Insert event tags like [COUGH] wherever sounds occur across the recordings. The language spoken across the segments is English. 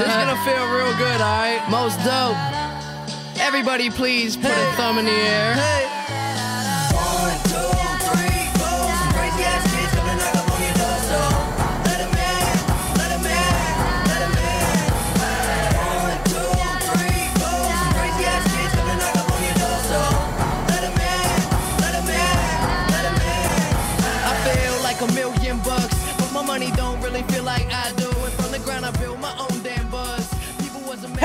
This is gonna feel real good, alright? Most dope. Everybody, please put a thumb in the air.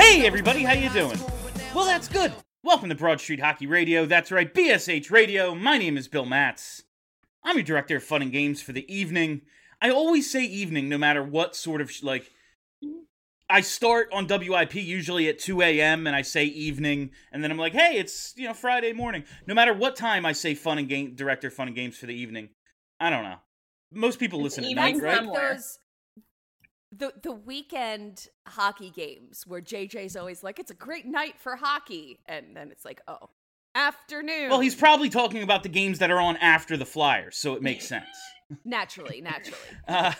Hey everybody, how you doing? forward, but now Well, that's good. Welcome to Broad Street Hockey Radio. That's right, BSH Radio. My name is Bill Matz. I'm your director of fun and games for the evening. I always say evening, no matter what sort of sh- like. I start on WIP usually at 2 a.m. and I say evening, and then I'm like, hey, it's you know Friday morning. No matter what time I say fun and game director fun and games for the evening. I don't know. Most people listen at night, right? those the the weekend hockey games where JJ's always like, "It's a great night for hockey," and then it's like, "Oh, afternoon." Well, he's probably talking about the games that are on after the Flyers, so it makes sense. [LAUGHS] naturally, naturally. [LAUGHS] Uh,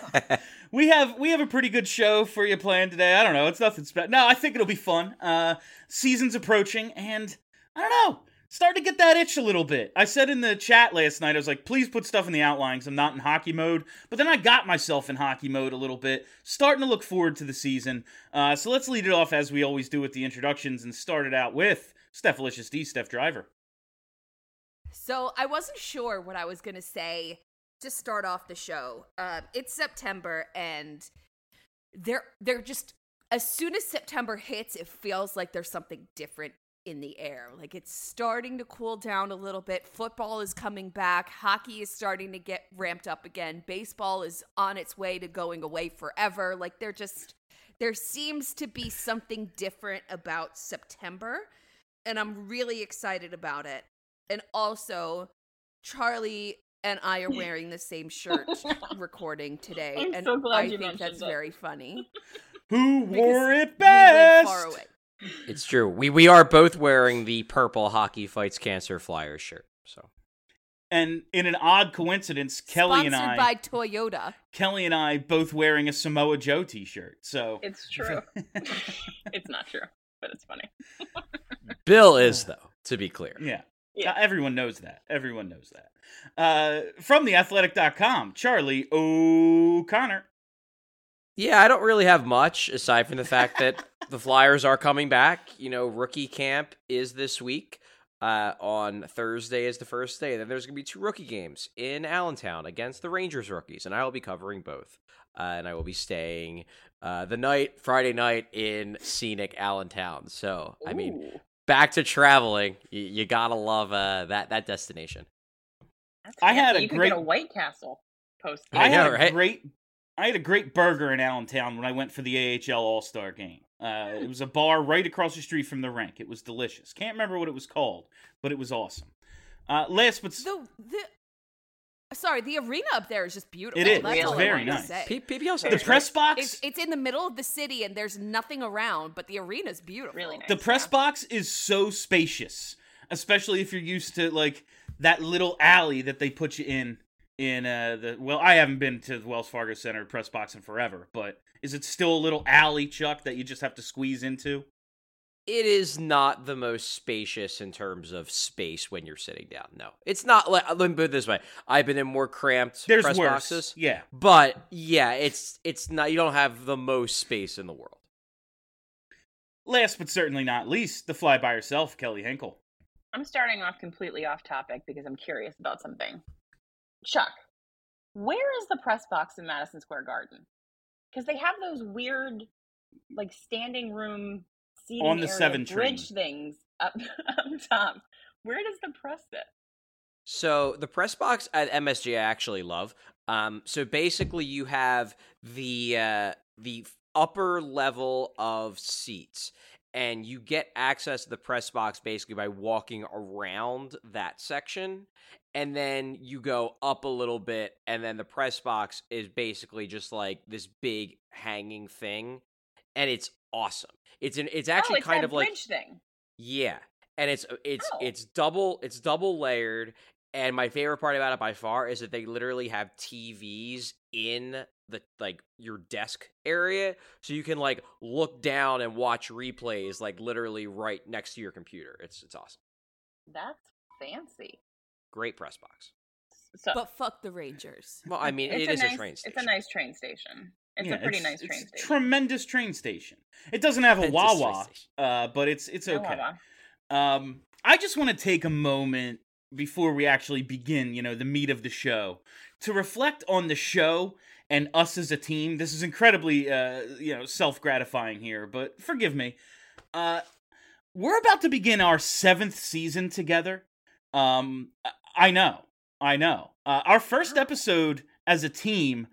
we have we have a pretty good show for you planned today. I don't know, it's nothing special. No, I think it'll be fun. Uh, season's approaching, and I don't know, starting to get that itch a little bit. I said in the chat last night, I was like, please put stuff in the outlines. I'm not in hockey mode, but then I got myself in hockey mode a little bit. Starting to look forward to the season. Uh, so let's lead it off as we always do with the introductions, and start it out with Stephalicious D, Steph Driver. So I wasn't sure what I was gonna say to start off the show. Um, it's September, and they're they're just as soon as September hits, it feels like there's something different in the air. Like it's starting to cool down a little bit. Football is coming back. Hockey is starting to get ramped up again. Baseball is on its way to going away forever. Like they're just there seems to be something different about September, and I'm really excited about it. And also, Charlie and I are wearing the same shirt [LAUGHS] recording today, I'm and so glad I you think that's it. very funny. Who wore it We live best? far away. It's true. We we are both wearing the purple hockey fights cancer flyers shirt. So And in an odd coincidence, Kelly Sponsored and I, by Toyota. Kelly and I, both wearing a Samoa Joe T-shirt. So It's true. [LAUGHS] it's not true, but it's funny. [LAUGHS] Bill is though, to be clear. yeah, Yeah. Uh, everyone knows that. Everyone knows that. Uh, from theathletic.com, Charlie O'Connor. Yeah, I don't really have much aside from the fact that [LAUGHS] the Flyers are coming back. You know, rookie camp is this week. Uh, on Thursday is the first day. Then there's going to be two rookie games in Allentown against the Rangers rookies, and I will be covering both. Uh, and I will be staying uh, the night Friday night in scenic Allentown. So I mean, back to traveling. You, you gotta love uh, that that destination. that's I had a you could great- get a White Castle post. Yeah, I I had know, a right? great, I had a great burger in Allentown when I went for the AHL All Star game. Uh, it was a bar right across the street from the rink. It was delicious. Can't remember what it was called, but it was awesome. Uh, last but The the sorry, the arena up there is just beautiful. It is. That's It's very nice. say. P- PPL the press box, It's it's in the middle of the city and there's nothing around, but the arena is beautiful. Really nice. the press yeah. box is so spacious, especially if you're used to like that little alley that they put you in. In uh, the well, I haven't been to the Wells Fargo Center press box in forever, but is it still a little alley, Chuck, that you just have to squeeze into? it is not the most spacious in terms of space when you're sitting down. No, it's not like let me put it this way. I've been in more cramped There's press worse. boxes, Yeah. but yeah, it's it's not. You don't have the most space in the world. last but certainly not least, the fly by herself, Kelly Hinkle. I'm starting off completely off topic because I'm curious about something. Chuck, where is the press box in Madison Square Garden? Because they have those weird, like standing room seating On the area seven train. bridge things up [LAUGHS] up top. Where does the press sit? So the press box at MSG I actually love. Um, so basically, you have the uh, the upper level of seats, and you get access to the press box basically by walking around that section, and then you go up a little bit, and then the press box is basically just like this big hanging thing, and it's awesome. It's an it's oh, actually oh, it's kind of like thing. yeah, and it's it's Oh. it's double it's double layered. And my favorite part about it by far is that they literally have TVs in the like your desk area, so you can like look down and watch replays like literally right next to your computer. It's it's awesome. That's fancy. Great press box. So But fuck the Rangers. Well, I mean, it's it a is nice, a train station. It's a nice train station. It's Yeah, a pretty nice train a station. Tremendous train station. It doesn't have a Tremendous train Wawa, uh, but it's it's okay. Um, I just want to take a moment before we actually begin, you know, the meat of the show, to reflect on the show and us as a team. This is incredibly, uh, you know, self gratifying here, but forgive me. Uh, we're about to begin our seventh season together. Um, I- know, I know. Uh, our first episode as a team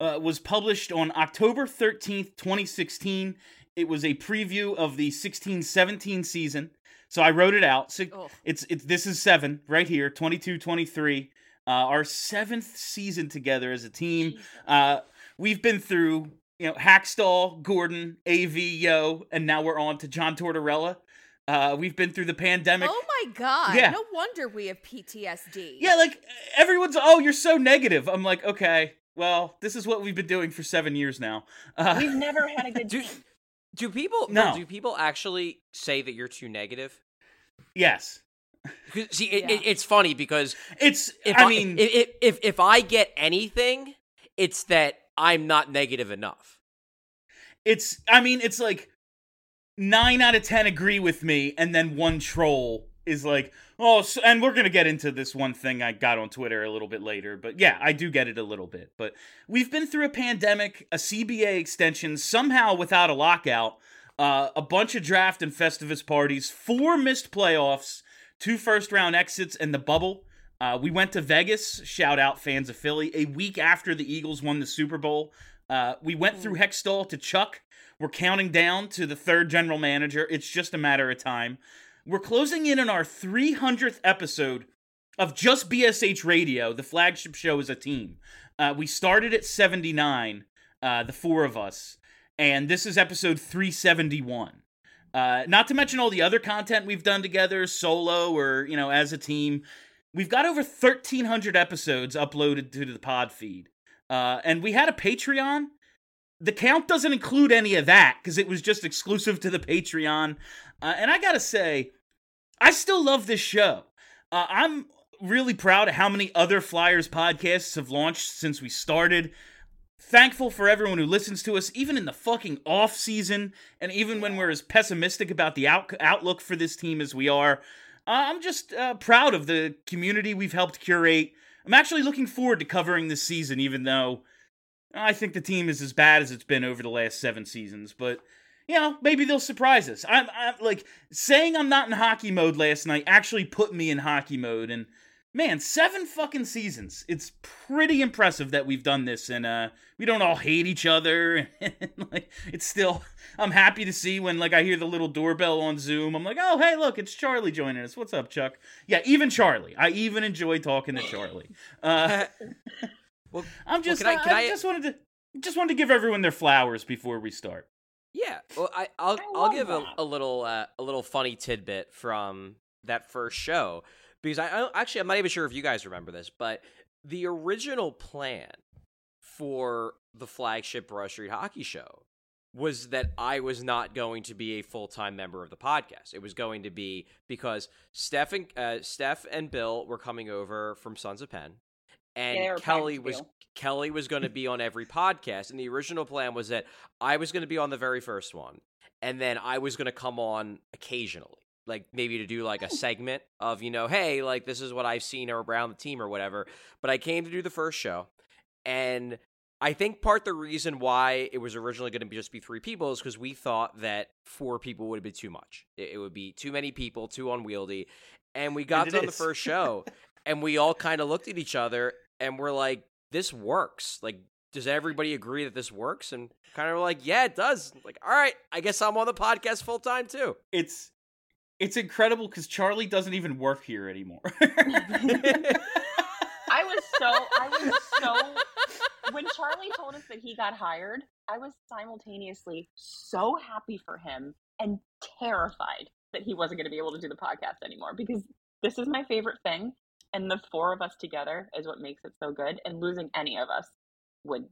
uh, was published on October 13th, 2016. It was a preview of the 16 17 season. So I wrote it out. So Oh, it's it's this is seven right here 22 23 uh, our seventh season together as a team uh, we've been through you know Hakstol gordon av yo and now we're on to john tortorella uh, we've been through the pandemic oh my god! Yeah. No wonder we have PTSD. yeah like everyone's oh you're so negative i'm like okay well this is what we've been doing for seven years now uh, We've never had a [LAUGHS] good Do, do people No. do people actually say that you're too negative? Yes. See, it, Yeah. it, it's funny because it's if i mean if, if if if I get anything, it's that I'm not negative enough. it's i mean it's like nine out of ten agree with me and then one troll is like oh so, and we're gonna get into this one thing i got on twitter a little bit later but yeah i do get it a little bit but we've been through a pandemic a cba extension somehow without a lockout uh, a bunch of draft and festivus parties four missed playoffs two first round exits and the bubble uh, we went to Vegas. Shout out fans of Philly. A week after the Eagles won the Super Bowl, uh, we went through Hextall to Chuck. We're counting down to the third general manager. It's just a matter of time. We're closing in on our 300th episode of just BSH Radio, the flagship show as a team. Uh, we started at 79, uh, the four of us, and this is episode 371. Uh, not to mention all the other content we've done together, solo or you know as a team. We've got over 1,300 episodes uploaded to the pod feed, uh, and we had a Patreon. The count doesn't include any of that because it was just exclusive to the Patreon. Uh, and I gotta say, I still love this show. Uh, I'm really proud of how many other Flyers podcasts have launched since we started. Thankful for everyone who listens to us, even in the fucking off season, and even when we're as pessimistic about the out- outlook for this team as we are. Uh, I'm just uh, proud of the community we've helped curate. I'm actually looking forward to covering this season, even though I think the team is as bad as it's been over the last seven seasons. But you know, maybe they'll surprise us. I'm, I'm like saying I'm not in hockey mode last night actually put me in hockey mode, and man, seven fucking seasons. It's pretty impressive that we've done this, and uh, we don't all hate each other. [LAUGHS] And, like, it's still, I'm happy to see when like I hear the little doorbell on Zoom. I'm like, oh hey, look, it's Charlie joining us. What's up, Chuck? Yeah, even Charlie. I even enjoy talking to Charlie. Uh, [LAUGHS] Well, I'm just, can I- I, can I I- just wanted to, just wanted to give everyone their flowers before we start. Yeah, well, I, I'll I I'll give a, a little uh, a little funny tidbit from that first show because I, I actually I'm not even sure if you guys remember this, but the original plan for the flagship Broad Street Hockey Show was that I was not going to be a full time member of the podcast. It was going to be because Steph and uh, Steph and Bill were coming over from Sons of Penn, and Yeah, Kelly was deal. Kelly was going to be on every podcast, and the original plan was that I was going to be on the very first one, and then I was going to come on occasionally, like maybe to do like a segment of, you know, hey, like this is what I've seen around the team or whatever. But I came to do the first show, and I think part the reason why it was originally going to be just be three people is because we thought that four people would be too much. It, would be too many people, too unwieldy. And we got And done the first [LAUGHS] show, and we all kind of looked at each other and we're like, "This works." Like, does everybody agree that this works? And kind of like, "Yeah, it does." Like, all right, I guess I'm on the podcast full time too. It's it's incredible because Charlie doesn't even work here anymore. [LAUGHS] I was so I was so when Charlie told us that he got hired, I was simultaneously so happy for him and terrified that he wasn't going to be able to do the podcast anymore because this is my favorite thing and the four of us together is what makes it so good and losing any of us would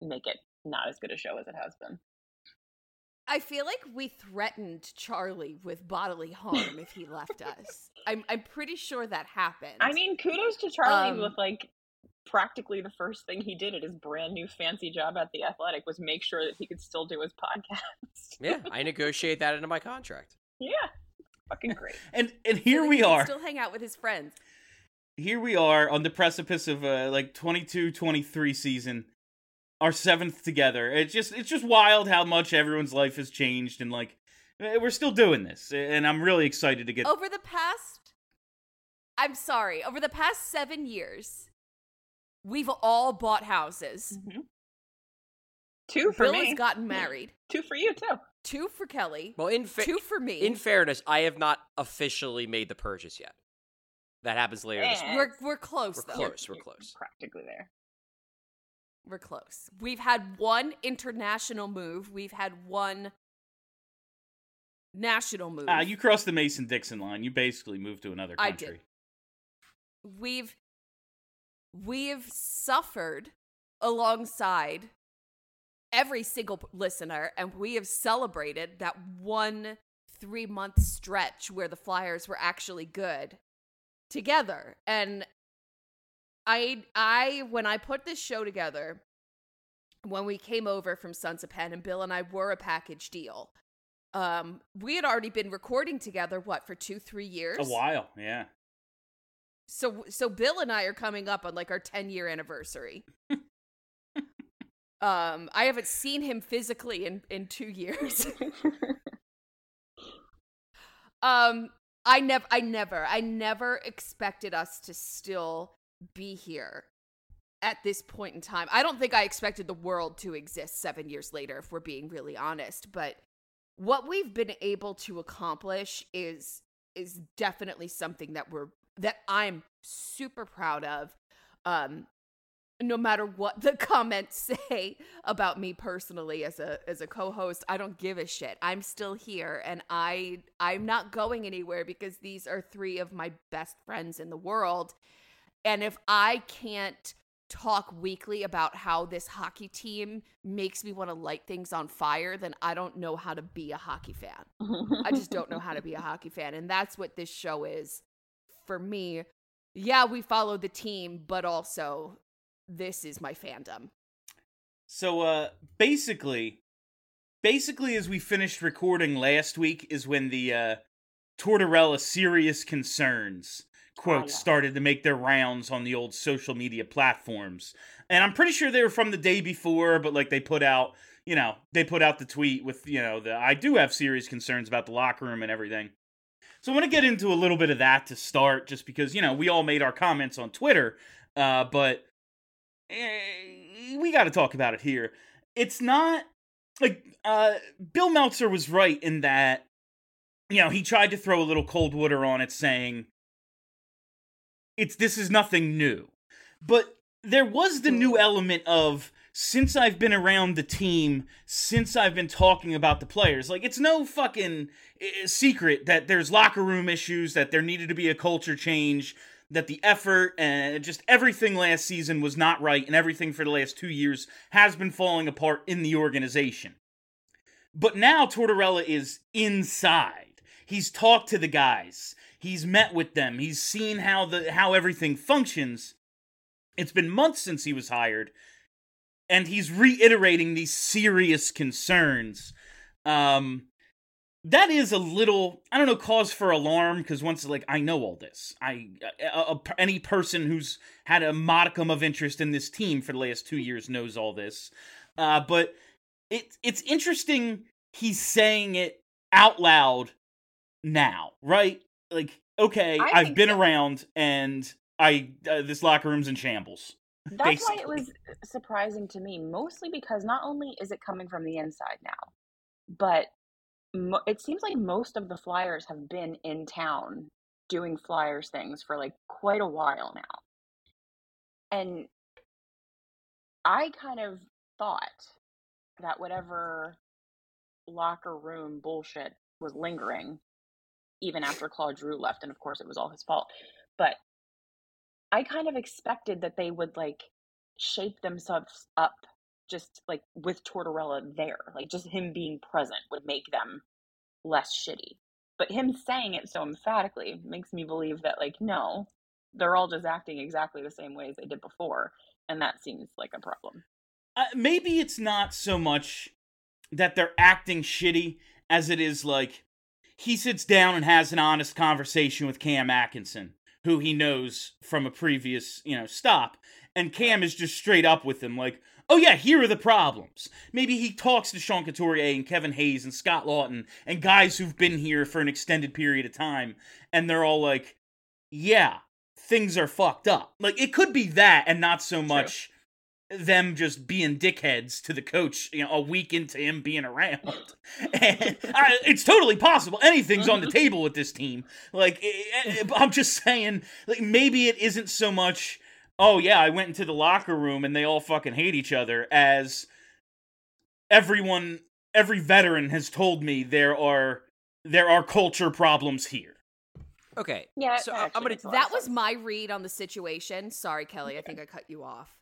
make it not as good a show as it has been. I feel like we threatened Charlie with bodily harm if he left [LAUGHS] us. I'm I'm pretty sure that happened. I mean, kudos to Charlie Um, with like practically the first thing he did at his brand new fancy job at the Athletic was make sure that he could still do his [LAUGHS] podcast. Yeah, I negotiate that into my contract. yeah. Fucking great. [LAUGHS] and and here that we he are. still hang out with his friends. Here we are on the precipice of uh, like 22-23 season. Our seventh together. It's just it's just wild how much everyone's life has changed and like eh, we're still doing this and I'm really excited to get Over the past I'm sorry, over the past 7 years we've all bought houses. Mhm. Two for Bill me. has gotten married. Two for you too. Two for Kelly. Well, in fa- two for me. in fairness, I have not officially made the purchase yet. That happens later this month. we're we're close We're though. close. We're close. Practically there. We're close. We've had one international move. We've had one national move. Ah, you crossed the Mason Dixon line. You basically moved to another I country. did. we've we've suffered alongside every single listener and we have celebrated that one 3 month stretch where the flyers were actually good together and i i when i put this show together when we came over from Sons of Penn and Bill and I were a package deal um we had already been recording together what for 2 3 years A while, yeah. so so Bill and I are coming up on like our 10 year anniversary. um I haven't seen him physically in in 2 years. [LAUGHS] um I never I never I never expected us to still be here at this point in time. I don't think I expected the world to exist 7 years later if we're being really honest, but what we've been able to accomplish is is definitely something that we're that I'm super proud of. Um no matter what the comments [LAUGHS] say about me personally as a as a co-host, I don't give a shit. I'm still here and I I'm not going anywhere because these are three of my best friends in the world. And if I can't talk weekly about how this hockey team makes me want to light things on fire, then I don't know how to be a hockey fan. I just don't know how to be a [LAUGHS] hockey fan. And that's what this show is for me. Yeah, we follow the team, but also this is my fandom. So uh basically basically as we finished recording last week is when the uh Tortorella serious concerns quotes Oh, started to make their rounds on the old social media platforms. And I'm pretty sure they were from the day before, but like they put out, you know, they put out the tweet with, you know, the I do have serious concerns about the locker room and everything. So I want to get into a little bit of that to start, just because, you know, we all made our comments on Twitter, uh, but we got to talk about it here. It's not like uh, Bill Meltzer was right in that, you know, he tried to throw a little cold water on it, saying it's this is nothing new, but there was the new element of since I've been around the team, since I've been talking about the players, like it's no fucking eh, secret that there's locker room issues, that there needed to be a culture change, that the effort and just everything last season was not right, and everything for the last two years has been falling apart in the organization. But now Tortorella is inside. He's talked to the guys. He's met with them. He's seen how the how everything functions. It's been months since he was hired, and he's reiterating these serious concerns. Um, that is a little I don't know cause for alarm because once like I know all this I a, a, any person who's had a modicum of interest in this team for the last two years knows all this, uh, but it it's interesting he's saying it out loud now, right? Like okay, I've been so. around and I uh, this locker room's in shambles. That's why it was surprising to me, mostly because not only is it coming from the inside now, but it seems like most of the Flyers have been in town doing Flyers things for like quite a while now. And I kind of thought that whatever locker room bullshit was lingering, even after Claude Giroux left, and of course it was all his fault, but I kind of expected that they would like shape themselves up just like with Tortorella there. Like just him being present would make them less shitty. But him saying it so emphatically makes me believe that like no, they're all just acting exactly the same way as they did before, and that seems like a problem. uh, maybe it's not so much that they're acting shitty as it is like he sits down and has an honest conversation with Cam Atkinson, who he knows from a previous, you know, stop, and Cam is just straight up with him like, "Oh yeah, here are the problems." Maybe he talks to Sean Couturier and Kevin Hayes and Scott Laughton and guys who've been here for an extended period of time, and they're all like, "Yeah, things are fucked up." Like it could be that and not so much them just being dickheads to the coach, you know, a week into him being around. [LAUGHS] and I, it's totally possible. Anything's on the [LAUGHS] table with this team. Like, eh, eh, I'm just saying, like, maybe it isn't so much, oh, yeah, I went into the locker room and they all fucking hate each other, as everyone, every veteran has told me there are. There are culture problems here. Okay. Yeah, So that I- I'm gonna makes a lot that of was sense. my read on the situation. Sorry, Kelly, I think I cut you off.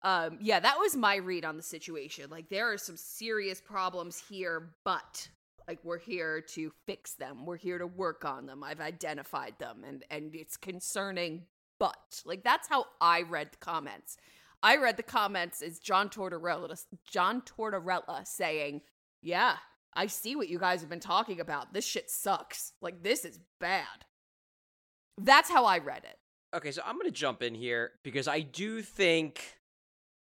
Um, yeah, that was my read on the situation. Like there are some serious problems here, but like we're here to fix them. We're here to work on them. I've identified them and and it's concerning, but like that's how I read the comments. I read the comments as John Tortorella John Tortorella saying, "Yeah, I see what you guys have been talking about. This shit sucks. Like this is bad." That's how I read it. Okay, so I'm going to jump in here because I do think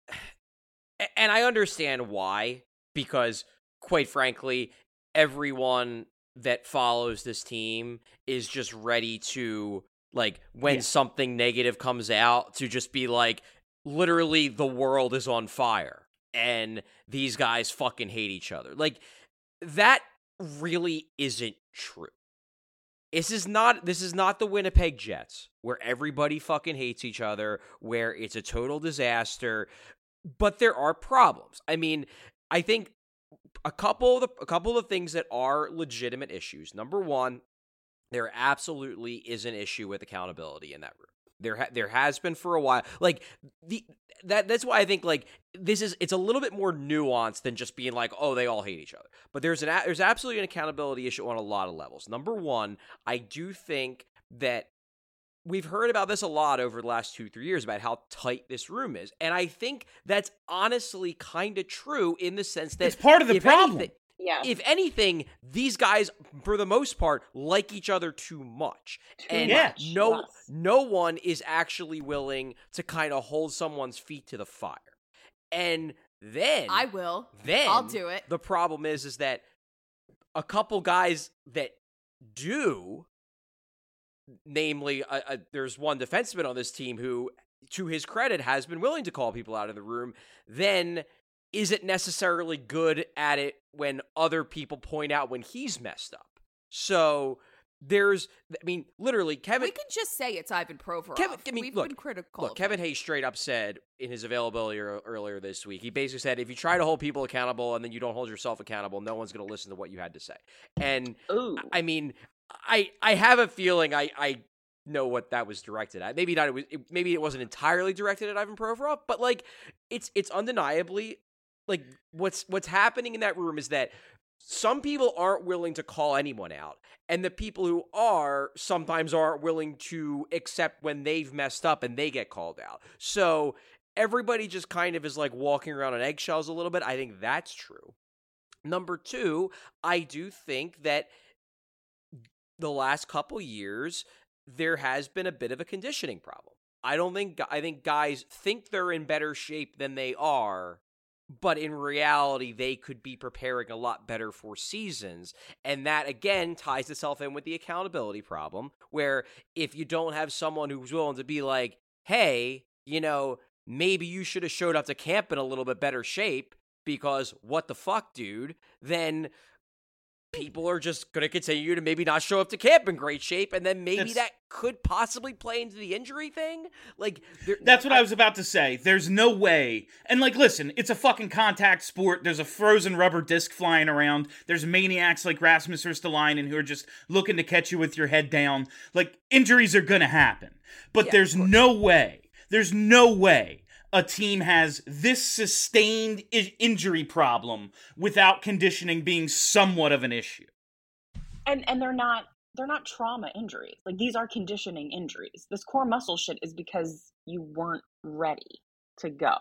[SIGHS] and I understand why because quite frankly everyone that follows this team is just ready to like when Yeah. something negative comes out to just be like literally the world is on fire and these guys fucking hate each other. Like that really isn't true. This is not this is not the Winnipeg Jets where everybody fucking hates each other, where it's a total disaster, but there are problems. I mean, I think a couple of the, a couple of things that are legitimate issues. Number 1, there absolutely is an issue with accountability in that room. There ha- there has been for a while. Like the that that's why I think like this is it's a little bit more nuanced than just being like oh they all hate each other. But there's an a- there's absolutely an accountability issue on a lot of levels. Number 1, I do think that we've heard about this a lot over the last 2 3 years about how tight this room is. And I think that's honestly kind of true in the sense that It's part of the problem. anything- Yeah. if anything, these guys, for the most part, like each other too much, Too and much, no, yes. no one is actually willing to kind of hold someone's feet to the fire. And then I will. Then I'll do it. The problem is, is that a couple guys that do, namely, uh, uh, there's one defenseman on this team who, to his credit, has been willing to call people out of the room. Then isn't necessarily good at it when other people point out when he's messed up. So there's, I mean, literally, Kevin. we can just say it's Ivan Provorov. Kevin- I mean, We've look, been critical. Look, of Kevin. Hayes straight up said in his availability earlier this week, he basically said, if you try to hold people accountable and then you don't hold yourself accountable, no one's going to listen to what you had to say. And Ooh. I mean, I I have a feeling I I know what that was directed at. Maybe not. It was. It, maybe it wasn't entirely directed at Ivan Provorov, but like it's it's undeniably like what's what's happening in that room is that some people aren't willing to call anyone out and the people who are sometimes aren't willing to accept when they've messed up and they get called out. So everybody just kind of is like walking around on eggshells a little bit. I think that's true. Number two, I do think that the last couple years there has been a bit of a conditioning problem. I don't think I think guys think they're in better shape than they are, but in reality they could be preparing a lot better for seasons. And that again ties itself in with the accountability problem where if you don't have someone who's willing to be like, "Hey, you know, maybe you should have showed up to camp in a little bit better shape because what the fuck, dude?" then people are just going to continue to maybe not show up to camp in great shape and then maybe That's- that could possibly play into the injury thing like there- That's what I was about to say. There's no way. And like, listen, it's a fucking contact sport. There's a frozen rubber disc flying around. There's maniacs like Rasmus Ristolainen who are just looking to catch you with your head down. Like, injuries are gonna happen. But Yeah, there's no way. There's no way a team has this sustained I- injury problem without conditioning being somewhat of an issue. and and they're not they're not trauma injuries like these are conditioning injuries this core muscle shit is because you weren't ready to go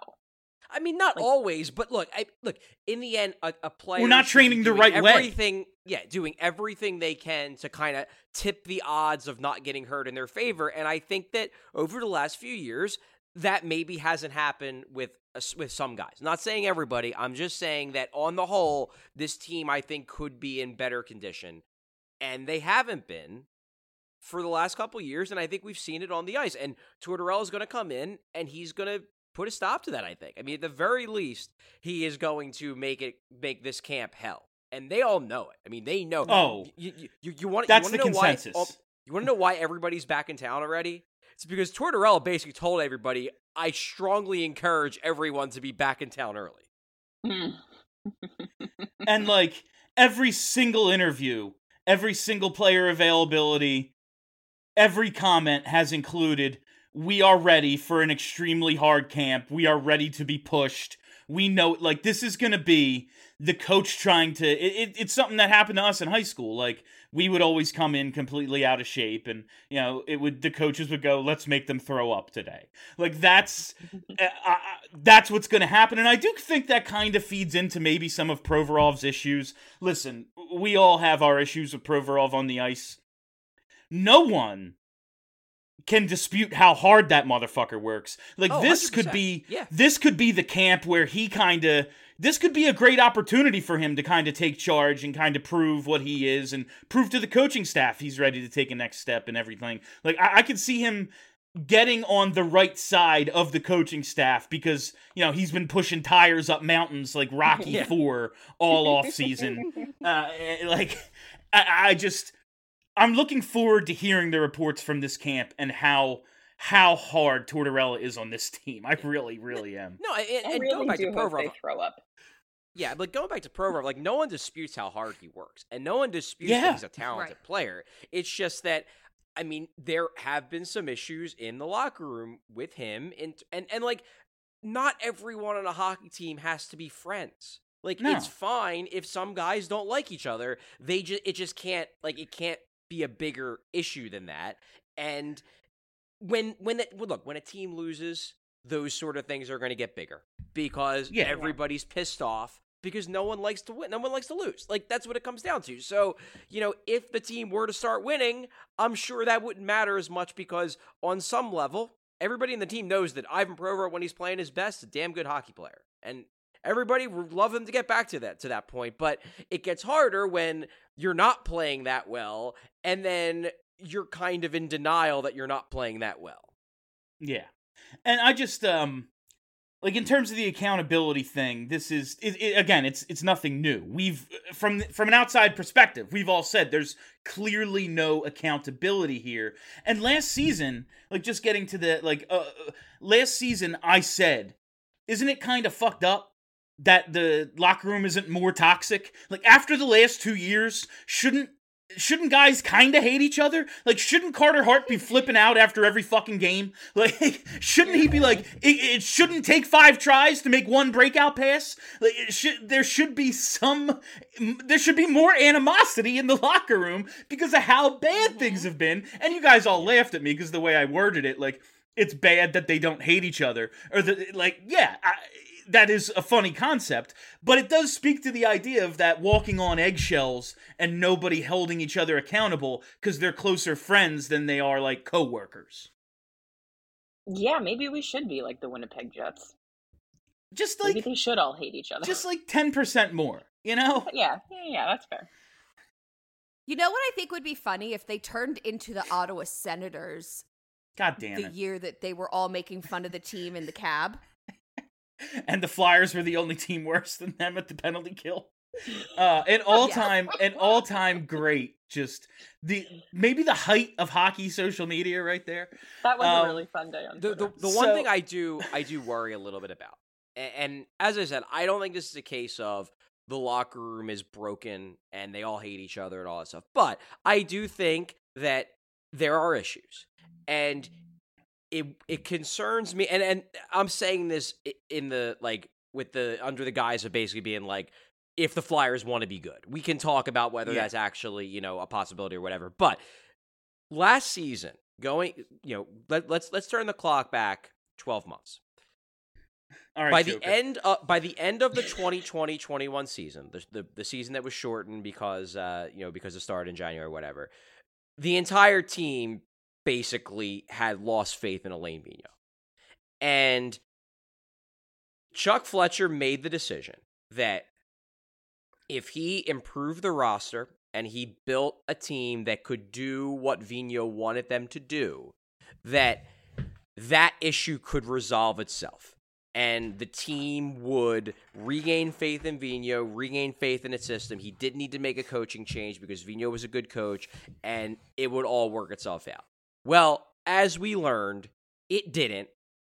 I mean, not Like- always, but look, I look in the end, a, a player. we're not training the doing right way. Everything, yeah, doing everything they can to kind of tip the odds of not getting hurt in their favor. And I think that over the last few years, that maybe hasn't happened with with some guys. Not saying everybody. I'm just saying that on the whole, this team I think could be in better condition, and they haven't been for the last couple years. And I think we've seen it on the ice. And Tortorella is going to come in, and he's going to put a stop to that. I think. I mean, at the very least, he is going to make it make this camp hell, and they all know it. I mean, they know. Oh. you you, you, you want That's you the why- consensus. oh, you want to know why everybody's back in town already? It's because Tortorella basically told everybody, "I strongly encourage everyone to be back in town early." Hmm. [LAUGHS] and like every single interview, every single player availability, every comment has included we are ready for an extremely hard camp. We are ready to be pushed. We know like this is going to be the coach trying to it, it, it's something that happened to us in high school. Like we would always come in completely out of shape and you know, it would the coaches would go, "Let's make them throw up today." Like that's [LAUGHS] uh, uh, that's what's going to happen, and I do think that kind of feeds into maybe some of Provorov's issues. Listen, we all have our issues with Provorov on the ice. No one can dispute how hard that motherfucker works. Like Oh, this could 100%. be Yeah. this could be the camp where he kind of this could be a great opportunity for him to kind of take charge and kind of prove what he is and prove to the coaching staff he's ready to take a next step and everything. Like I, I could see him getting on the right side of the coaching staff because you know he's been pushing tires up mountains like [LAUGHS] Rocky Yeah. Four all off season. [LAUGHS] uh, eh, like I, I just I'm looking forward to hearing the reports from this camp and how how hard Tortorella is on this team. I really, really am. No, and, I and really going back to hope Provorov, throw up. Yeah, but going back to Provorov, like no one disputes how hard he works, and no one disputes Yeah. that he's a talented Right. player. It's just that, I mean, there have been some issues in the locker room with him, and and and like, not everyone on a hockey team has to be friends. Like, No. it's fine if some guys don't like each other. They just it just can't like it can't be a bigger issue than that. And when when it well, look when a team loses, those sort of things are going to get bigger because Yeah. everybody's pissed off because no one likes to win, no one likes to lose. Like that's what it comes down to. So you know, if the team were to start winning, I'm sure that wouldn't matter as much because on some level, everybody in the team knows that Ivan Provorov, when he's playing his best, a damn good hockey player, and everybody would love him to get back to that to that point. But it gets harder when you're not playing that well, and then you're kind of in denial that you're not playing that well. Yeah. And I just um like in terms of the accountability thing, this is it, it, again, it's it's nothing new. We've from from an outside perspective, we've all said there's clearly no accountability here. And last season, like just getting to the like uh, uh, last season I said, isn't it kind of fucked up that the locker room isn't more toxic? Like after the last 2 years, shouldn't shouldn't guys kind of hate each other? Like, shouldn't Carter Hart be flipping out after every fucking game? [LAUGHS] Like, shouldn't he be like, it, it shouldn't take five tries to make one breakout pass? Like, should there should be some, there should be more animosity in the locker room because of how bad mm-hmm. things have been. And you guys all laughed at me because the way I worded it, like, it's bad that they don't hate each other, or the like, yeah. I, that is a funny concept, but it does speak to the idea of that walking on eggshells and nobody holding each other accountable because they're closer friends than they are like coworkers. Yeah, maybe we should be like the Winnipeg Jets. Just Maybe like they should all hate each other. just like 10% more, you know? [LAUGHS] yeah, yeah, yeah, that's fair. You know what I think would be funny if they turned into the Ottawa Senators God damn the it. year that they were all making fun of the team in the cab. [LAUGHS] and the Flyers were the only team worse than them at the penalty kill. [LAUGHS] Uh, an all time, an all time great. Just the maybe the height of hockey social media right there. That was Um, a really fun day on the the, the one So- thing I do I do worry a little bit about, and, and as I said, I don't think this is a case of the locker room is broken and they all hate each other and all that stuff. But I do think that there are issues, and it it concerns me. And and I'm saying this in the like with the under the guise of basically being like. If the Flyers want to be good, we can talk about whether Yeah. that's actually, you know, a possibility or whatever. But last season, going, you know, let, let's let's turn the clock back 12 months. All right, by the end of by the end of the 2020-21 season, the, the the season that was shortened because uh, you know, because it started in January or whatever. The entire team basically had lost faith in Alain Vigneault. And Chuck Fletcher made the decision that if he improved the roster and he built a team that could do what Vigneault wanted them to do, that that issue could resolve itself. And the team would regain faith in Vigneault, regain faith in its system. He didn't need to make a coaching change because Vigneault was a good coach, and it would all work itself out. Well, as we learned, it didn't.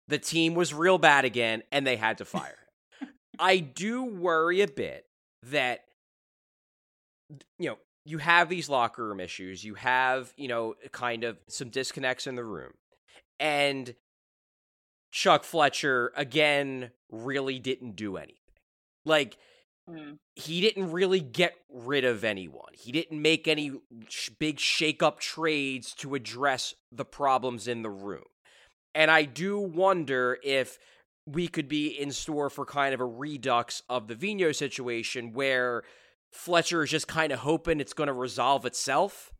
The team was real bad again, and they had to [LAUGHS] fire him. I do worry a bit that you know you have these locker room issues you have you know kind of some disconnects in the room and chuck fletcher again really didn't do anything like Mm. he didn't really get rid of anyone. He didn't make any sh- big shake up trades to address the problems in the room. And I do wonder if we could be in store for kind of a redux of the Vigneault situation where Fletcher is just kind of hoping it's going to resolve itself.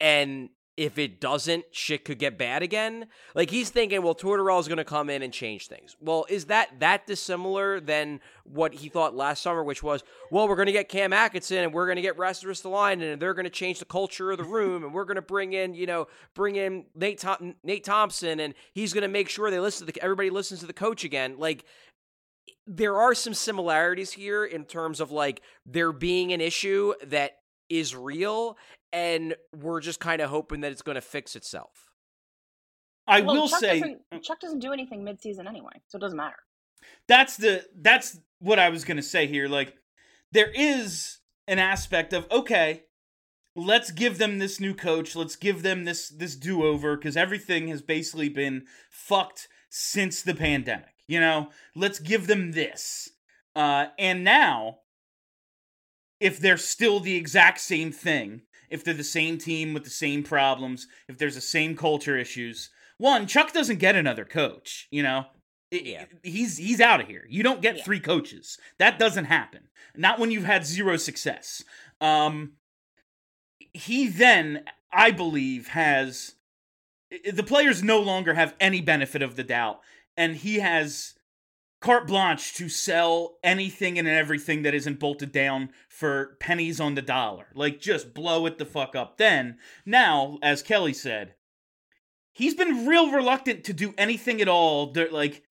And if it doesn't, shit could get bad again. Like he's thinking, well, Tortorella is going to come in and change things. Well, is that that dissimilar than what he thought last summer, which was, well, we're going to get Cam Atkinson and we're going to get Rasmus line and they're going to change the culture of the room and we're going to bring in, you know, bring in Nate Thom- Nate Thompson and he's going to make sure they listen to the, everybody listens to the coach again. Like there are some similarities here in terms of like there being an issue that is real and we're just kind of hoping that it's going to fix itself. I Well, will Chuck say doesn't, Chuck doesn't do anything mid-season anyway, so it doesn't matter. that's the that's what I was gonna say here. Like, there is an aspect of okay, let's give them this new coach. Let's give them this this do over because everything has basically been fucked since the pandemic. You know, let's give them this. Uh, and now, if they're still the exact same thing, if they're the same team with the same problems, if there's the same culture issues, one Chuck doesn't get another coach. You know, it- Yeah. he's he's out of here. You don't get Yeah. three coaches. That doesn't happen. Not when you've had zero success. Um, he then, I believe, has the players no longer have any benefit of the doubt, and he has carte blanche to sell anything and everything that isn't bolted down for pennies on the dollar. Like just blow it the fuck up. Then now, as Kelly said, he's been real reluctant to do anything at all. Like,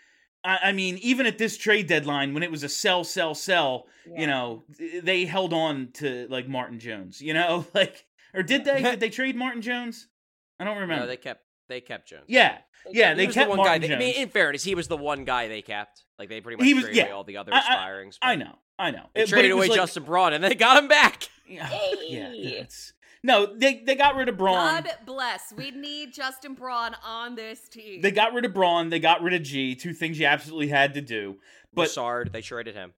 I, I mean, even at this trade deadline, when it was a sell, sell, sell, Yeah. you know, they held on to like Martin Jones. You know, [LAUGHS] like, or did they? did they trade Martin Jones? I don't remember. No, they kept they kept Jones. yeah, yeah, He they kept the one Martin guy. They, I mean, in fairness, he was the one guy they kept. Like they pretty much He was- traded yeah. away all the other I- I- I know, I know. They It- traded away like- Justin Braun and they got him back. [LAUGHS] Yeah, yeah, Hey. no. They they got rid of Braun. God bless. We need Justin Braun on this team. They got rid of Braun. They got rid of G. Two things you absolutely had to do. But Brassard, they traded him.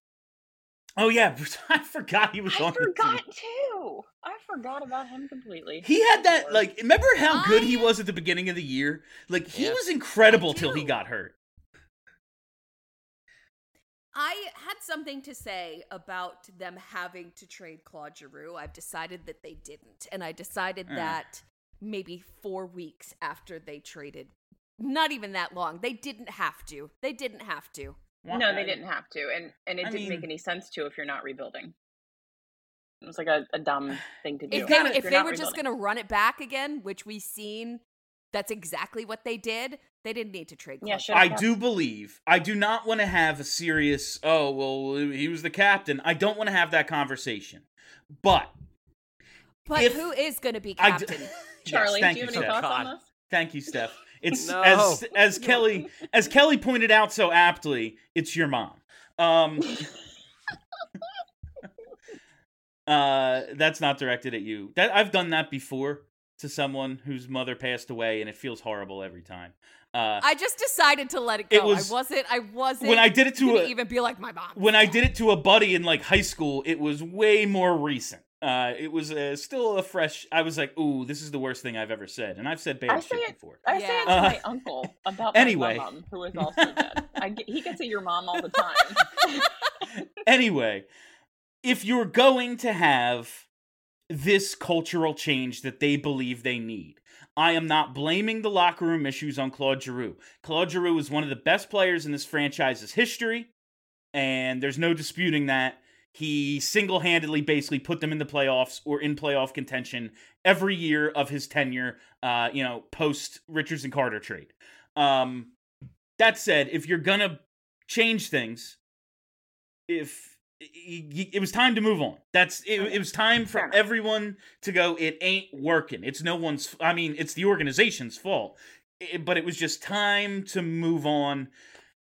Oh yeah, [LAUGHS] I forgot he was I on the team. forgot too. I forgot about him completely. He had that like. Remember how good he was at the beginning of the year? Like he Yeah. was incredible till he got hurt. I had something to say about them having to trade Claude Giroux. I've decided that they didn't, and I decided Uh. that maybe four weeks after they traded, not even that long, they didn't have to. They didn't have to. No, they didn't have to, and and it I didn't make any sense to if you're not rebuilding. It was like a, a dumb [SIGHS] thing to do. If they kinda- if they not were just going to run it back again, which we've seen, that's exactly what they did. They didn't need to trade. Yeah, Claude shut I up. do believe. I do not want to have a serious. Oh well, he was the captain. I don't want to have that conversation. But But if- who is going to be I d- captain? [LAUGHS] Yes, Charlie, thank do you have any Steph. thoughts on this? Thank you, Steph. It's No. as as Kelly as Kelly pointed out so aptly. It's your mom. Um, [LAUGHS] uh, that's not directed at you. That I've done that before to someone whose mother passed away, and it feels horrible every time. Uh, I just decided to let it go. It was- I wasn't. I wasn't. when I did it to a- even be like my mom. when I did it to a buddy in like high school, it was way more recent. Uh, it was uh, still a fresh. I was like, "Ooh, this is the worst thing I've ever said," and I've said bad I shit it- before. I say it to Yeah. my uncle about [LAUGHS] my Anyway. mom, who is also dead. I get, he gets at your mom all the time. [LAUGHS] anyway, if you're going to have this cultural change that they believe they need, I am not blaming the locker room issues on Claude Giroux. Claude Giroux is one of the best players in this franchise's history, and there's no disputing that. He single handedly basically put them in the playoffs or in playoff contention every year of his tenure, uh, you know, post Richards and Carter trade. Um, that said, if you're going to change things, if it, it was time to move on. That's it, it was time for everyone to go. It ain't working. It's no one's. I mean, it's the organization's fault. I- but it was just time to move on.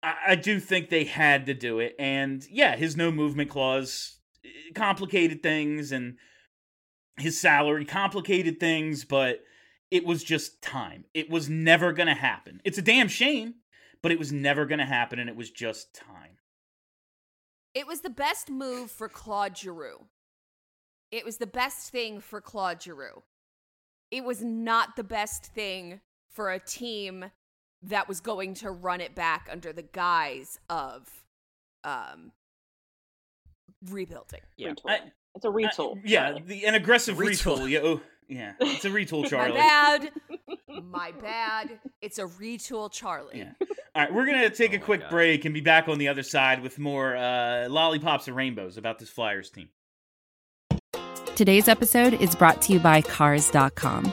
I, do think they had to do it, and yeah, his no movement clause eh, complicated things, and his salary complicated things, but it was just time. It was never gonna happen. It's a damn shame, but it was never gonna happen, and it was just time. It was the best move for Claude Giroux. It was the best thing for Claude Giroux. It was not the best thing for a team that was going to run it back under the guise of um, rebuilding. Yeah. I- it's a retool. Uh, yeah, the, an aggressive Retool. retool. Yeah, oh, yeah, [LAUGHS] it's a retool, Charlie. My bad. My [LAUGHS] bad. It's a retool, Charlie. Yeah. All right, we're gonna [LAUGHS] take Oh a quick God. break and be back on the other side with more uh, lollipops and rainbows about this Flyers team. Today's episode is brought to you by Cars.com.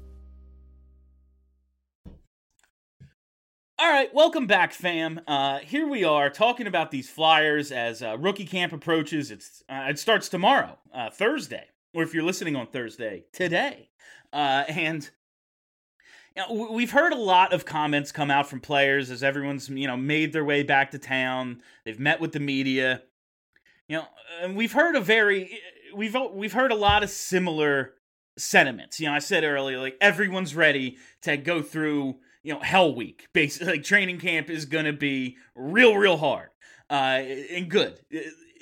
All right, welcome back, fam. Uh, here we are talking about these Flyers as uh, rookie camp approaches. It's uh, it starts tomorrow, uh, Thursday, or if you're listening on Thursday, today. Uh, and you know, we've heard a lot of comments come out from players as everyone's you know made their way back to town. They've met with the media. You know, and we've heard a very we've we've heard a lot of similar sentiments. You know, I said earlier, like everyone's ready to go through you know hell week. Basically like training camp is gonna be real real hard uh and good.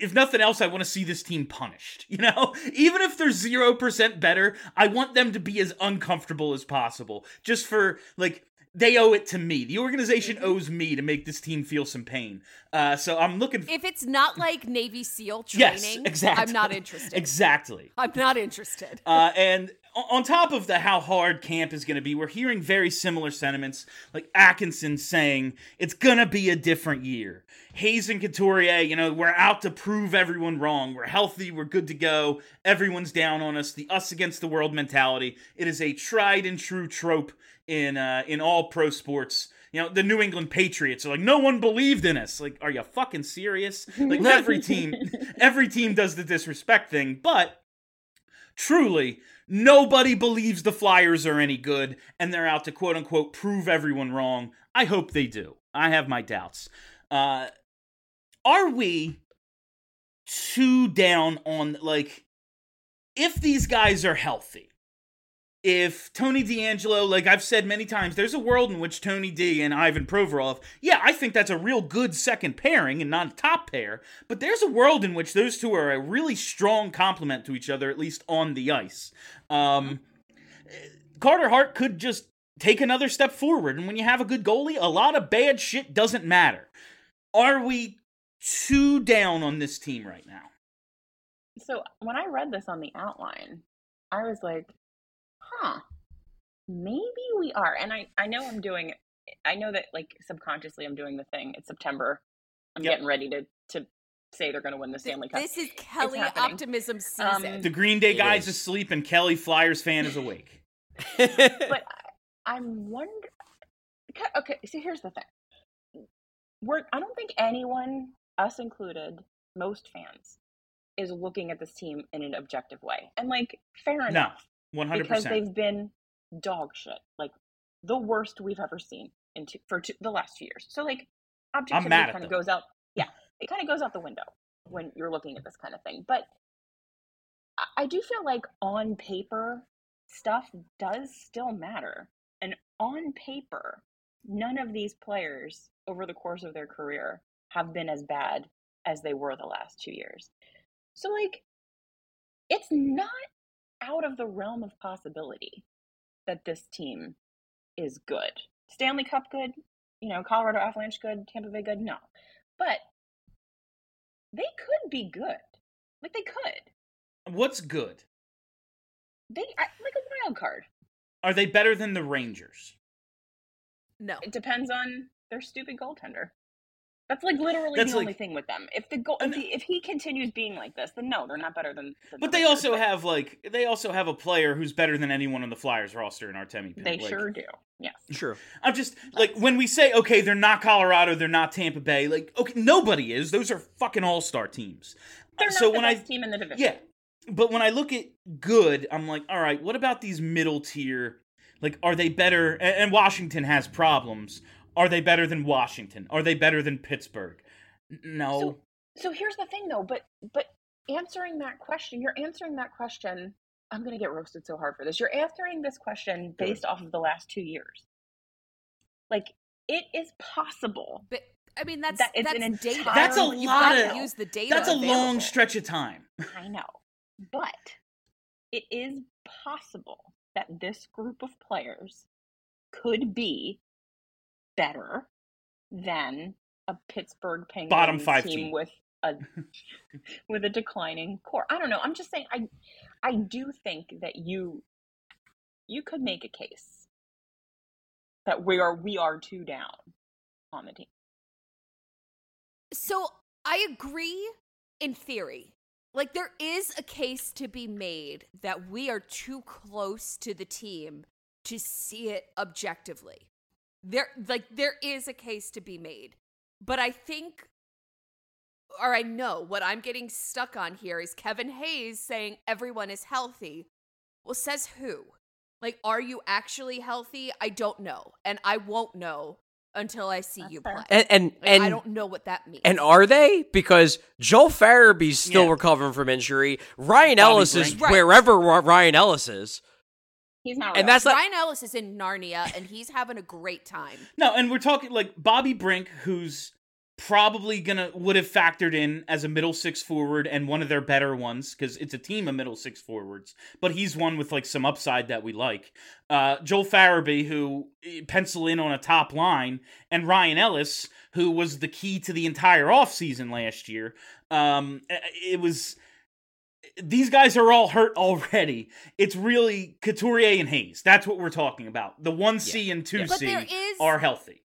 If nothing else i want to see this team punished [LAUGHS] you know? Even if they're 0% better i want them to be as uncomfortable as possible just for like they owe it to me. The organization owes me to make this team feel some pain uh so i'm looking If it's not like Navy SEAL training, yes exactly I'm not interested. exactly. I'm not interested. uh, and on top of the how hard camp is going to be, we're hearing very similar sentiments, like Atkinson saying it's going to be a different year. Hayes and Couturier, you know, we're out to prove everyone wrong. We're healthy. We're good to go. Everyone's down on us. The us against the world mentality. It is a tried and true trope in uh, in all pro sports. You know, the New England Patriots are like, no one believed in us. Like, are you fucking serious? Like every team, [LAUGHS] every team does the disrespect thing, but truly nobody believes the Flyers are any good and they're out to quote unquote prove everyone wrong. I hope they do. I have my doubts. Uh, are we too down on like if these guys are healthy. If Tony D'Angelo, like I've said many times, there's a world in which Tony D and Ivan Provorov, yeah, I think that's a real good second pairing and not a top pair, but there's a world in which those two are a really strong complement to each other, at least on the ice. Um, Carter Hart could just take another step forward, and when you have a good goalie, a lot of bad shit doesn't matter. Are we too down on this team right now? So when I read this on the outline, I was like, huh, maybe we are. And I, I know I'm doing, I know that like subconsciously I'm doing the thing. It's September. I'm Yep. getting ready to, to say they're going to win the Stanley Cup. This is Kelly happening. optimism Um, season. The Green Day guy's is. asleep and Kelly Flyers fan is awake. [LAUGHS] [LAUGHS] but I, I'm wondering. Okay, so here's the thing. We're I don't think anyone, us included, most fans, is looking at this team in an objective way. And like, fair No, enough, one hundred because they've been dog shit, like the worst we've ever seen in two, for two, the last two years. So like, objectivity kind of goes out. [LAUGHS] Yeah, it kind of goes out the window when you're looking at this kind of thing. But I do feel like on paper, stuff does still matter. And on paper, none of these players over the course of their career have been as bad as they were the last two years. So, like, it's not out of the realm of possibility that this team is good. Stanley Cup good, you know, Colorado Avalanche good, Tampa Bay good, no. But they could be good. Like, they could. What's good? They, I, like a wild card. Are they better than the Rangers? no. It depends on their stupid goaltender. That's like literally That's the only thing with them. If the goal, if he, if he continues being like this, then no, they're not better than. than But the they Rangers, also but have like they also have a player who's better than anyone on the Flyers roster in Artemi. Pin. They Like, sure do. Yes. sure. I'm just like when we say okay, they're not Colorado, they're not Tampa Bay. Like okay, nobody is. Those are fucking all star teams. They're not so the when I team in the division. yeah, but when I look at good, I'm like, all right, what about these middle tier? Like, are they better? And, and Washington has problems. Are they better than Washington? Are they better than Pittsburgh? No. So, so here's the thing, though. But but answering that question, you're answering that question. I'm gonna get roasted so hard for this. You're answering this question based off of the last two years. Like it is possible. But I mean, that's That- that's an data. That's a You've lot got to of- use the data. That's a long stretch of time. I know, but it is possible that this group of players could be better than a Pittsburgh Penguins Bottom five team team. with a [LAUGHS] with a declining core. I don't know. I'm just saying. I I do think that you you could make a case that we are we are too down on the team. So I agree in theory. Like there is a case to be made that we are too close to the team to see it objectively. There like there is a case to be made. But I think or I know what I'm getting stuck on here is Kevin Hayes saying everyone is healthy. Well, says who? Like are you actually healthy? I don't know. And I won't know until I see That's you fair. play. And and Like, and I don't know what that means. And are they? Because Joel Farabee's still Yeah. recovering from injury. Ryan Bobby Ellis is Right. wherever Ryan Ellis is. He's not. And that's like Ryan Ellis is in Narnia and he's having a great time. No, and we're talking like Bobby Brink, who's probably gonna would have factored in as a middle six forward and one of their better ones because it's a team of middle six forwards. But he's one with like some upside that we like. Uh, Joel Farabee, who eh, pencil in on a top line, and Ryan Ellis, who was the key to the entire offseason last year. Um, eh, it was. These guys are all hurt already. It's really Couturier and Hayes. That's what we're talking about. The one C and two But C there is are healthy.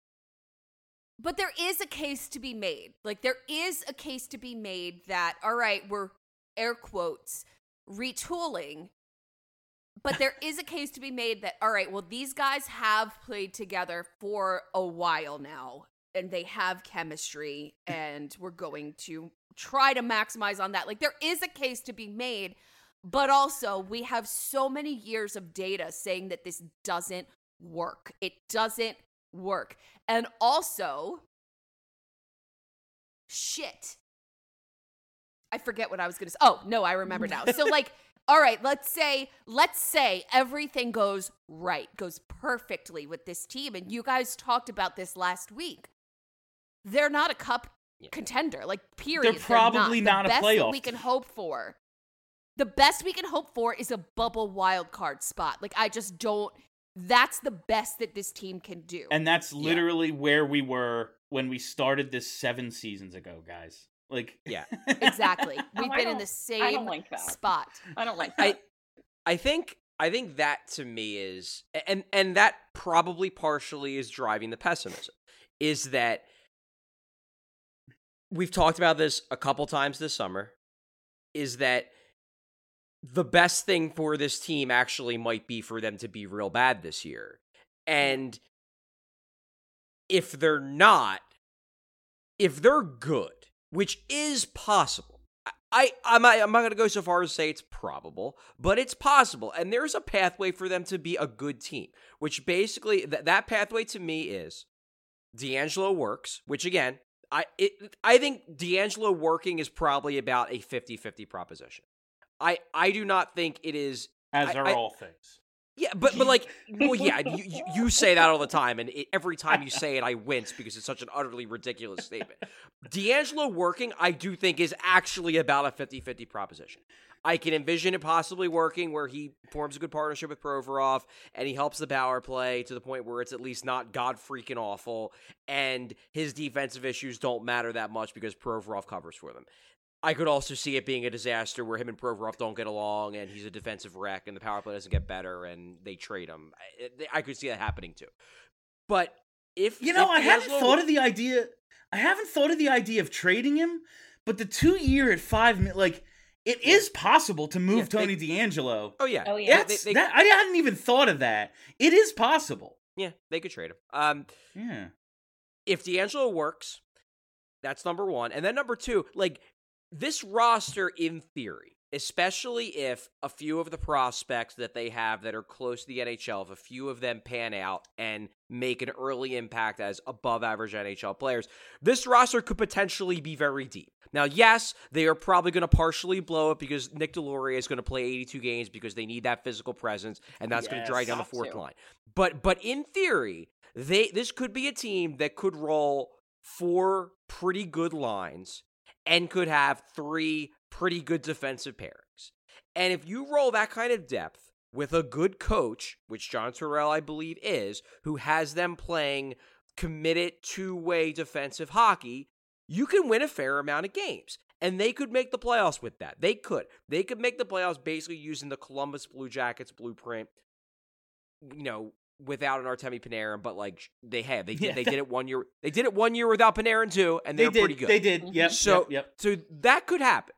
but there is a case to be made. Like there is a case to be made that all right, we're air quotes retooling. But there [LAUGHS] is a case to be made that all right, well these guys have played together for a while now and they have chemistry and we're going to try to maximize on that. Like there is a case to be made, but also we have so many years of data saying that this doesn't work. It doesn't work. And also, shit. I forget what I was going to say. Oh, no, I remember now. So [LAUGHS] like all right, let's say let's say everything goes right, goes perfectly with this team and you guys talked about this last week. They're not a cup contender, like period. They're probably not, not a the best playoff that we can hope for. The best we can hope for is a bubble wild card spot. Like I just don't that's the best that this team can do. And that's literally where we were when we started this 7 seasons ago, guys. Like Yeah. [LAUGHS] exactly. Oh, We've I been in the same don't like spot. I don't like I. I think I think that to me is and and that probably partially is driving the pessimism is that we've talked about this a couple times this summer is that the best thing for this team actually might be for them to be real bad this year. And if they're not, if they're good, which is possible, I I'm not, I'm not going to go so far as to say it's probable, but it's possible, and there's a pathway for them to be a good team. Which basically th- that pathway to me is D'Angelo works, which again I it, I think D'Angelo working is probably about a 50-50 proposition. I I do not think it is as I- are I- all things. Yeah, but but like, well, yeah, you, you, say that all the time, and it, every time you say it, I wince because it's such an utterly ridiculous statement. D'Angelo working, I do think, is actually about a 50-50 proposition. I can envision it possibly working where he forms a good partnership with Provorov and he helps the power play to the point where it's at least not god freaking awful, and his defensive issues don't matter that much because Provorov covers for them. I could also see it being a disaster where him and Provorov don't get along, and he's a defensive wreck, and the power play doesn't get better, and they trade him. I, I could see that happening too. But if You know, if I haven't D'Angelo- thought of the idea. I haven't thought of the idea of trading him, but the two year at five, mi- like it is possible to move Yeah, they- Tony D'Angelo. Oh yeah, Oh, yeah. They- they, that, I hadn't even thought of that. It is possible. yeah, they could trade him. Um, Yeah. if D'Angelo works, that's number one. And then number two, like this roster in theory, especially if a few of the prospects that they have that are close to the NHL, if a few of them pan out and make an early impact as above average NHL players, this roster could potentially be very deep. Now, yes, they are probably going to partially blow it because Nick Deslauriers is going to play 82 games because they need that physical presence, and that's going to drag down the fourth to. line. But but in theory, they this could be a team that could roll four pretty good lines and could have three pretty good defensive pairings. And if you roll that kind of depth with a good coach, which John Tortorella I believe is, who has them playing committed two-way defensive hockey, you can win a fair amount of games. And they could make the playoffs with that. They could. They could make the playoffs basically using the Columbus Blue Jackets blueprint you know, without an Artemi Panarin, but like they have, they did, Yeah. they did it one year. They did it one year without Panarin too, and They they're did. pretty good. They did. Yep. So, yep, yep. so that could happen,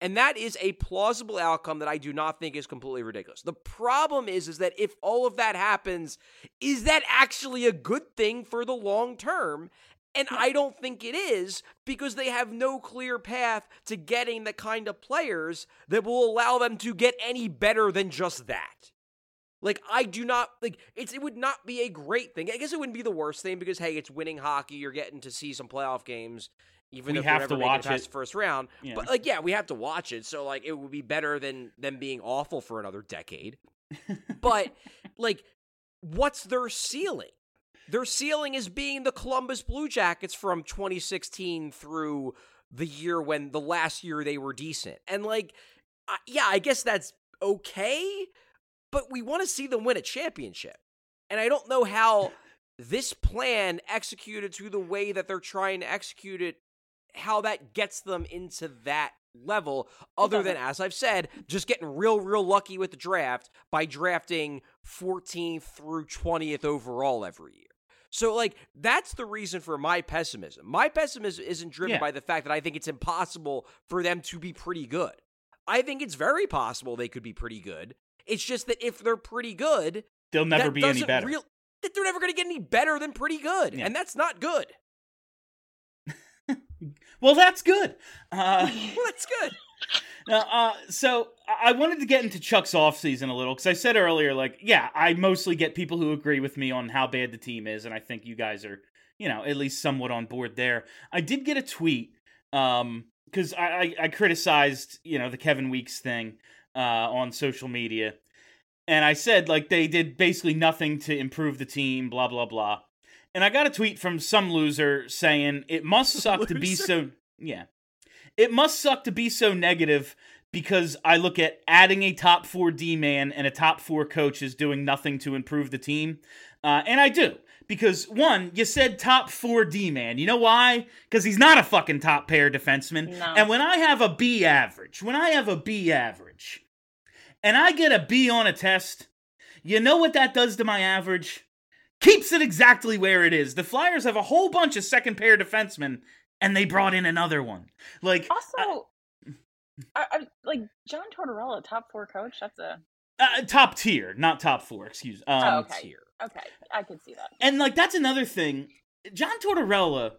and that is a plausible outcome that I do not think is completely ridiculous. The problem is, is that if all of that happens, is that actually a good thing for the long term? And I don't think it is because they have no clear path to getting the kind of players that will allow them to get any better than just that. Like I do not like it's it would not be a great thing. I guess it wouldn't be the worst thing because hey, it's winning hockey. You're getting to see some playoff games, even We if have to watch it past it. the first round. Yeah. But like, yeah, we have to watch it. So like, it would be better than them being awful for another decade. but [LAUGHS] like, what's their ceiling? Their ceiling is being the Columbus Blue Jackets from 2016 through the year when the last year they were decent. And like, I, yeah, I guess that's okay, but we want to see them win a championship. And I don't know how [LAUGHS] this plan executed to the way that they're trying to execute it, how that gets them into that level, other than, as I've said, just getting real, real lucky with the draft by drafting 14th through 20th overall every year. So, like, that's the reason for my pessimism. My pessimism isn't driven Yeah. by the fact that I think it's impossible for them to be pretty good. I think it's very possible they could be pretty good. It's just that if they're pretty good, They'll never be any better. real- that they're never going to get any better than pretty good, Yeah. and that's not good. [LAUGHS] well, that's good. Uh, [LAUGHS] Well, that's good. Now, uh, so I I wanted to get into Chuck's offseason a little because I said earlier, like, yeah, I mostly get people who agree with me on how bad the team is, and I think you guys are, you know, at least somewhat on board there. I did get a tweet um, because I, I I criticized you know the Kevin Weekes thing uh, on social media, and I said like they did basically nothing to improve the team, blah blah blah. And I got a tweet from some loser saying it must [LAUGHS] suck to be so yeah. It must suck to be so negative because I look at adding a top four D man and a top four coach is doing nothing to improve the team. Uh, and I do. Because one, you said top four D man. You know why? Because he's not a fucking top pair defenseman. No. And when I have a B average, when I have a B average, and I get a B on a test, you know what that does to my average? Keeps it exactly where it is. The Flyers have a whole bunch of second pair defensemen, and they brought in another one. Like, Also, I, I, like John Tortorella, top four coach. That's a uh, top tier, not top four. Excuse. Um, Oh, okay. Tier. okay. I could see that. And like that's another thing. John Tortorella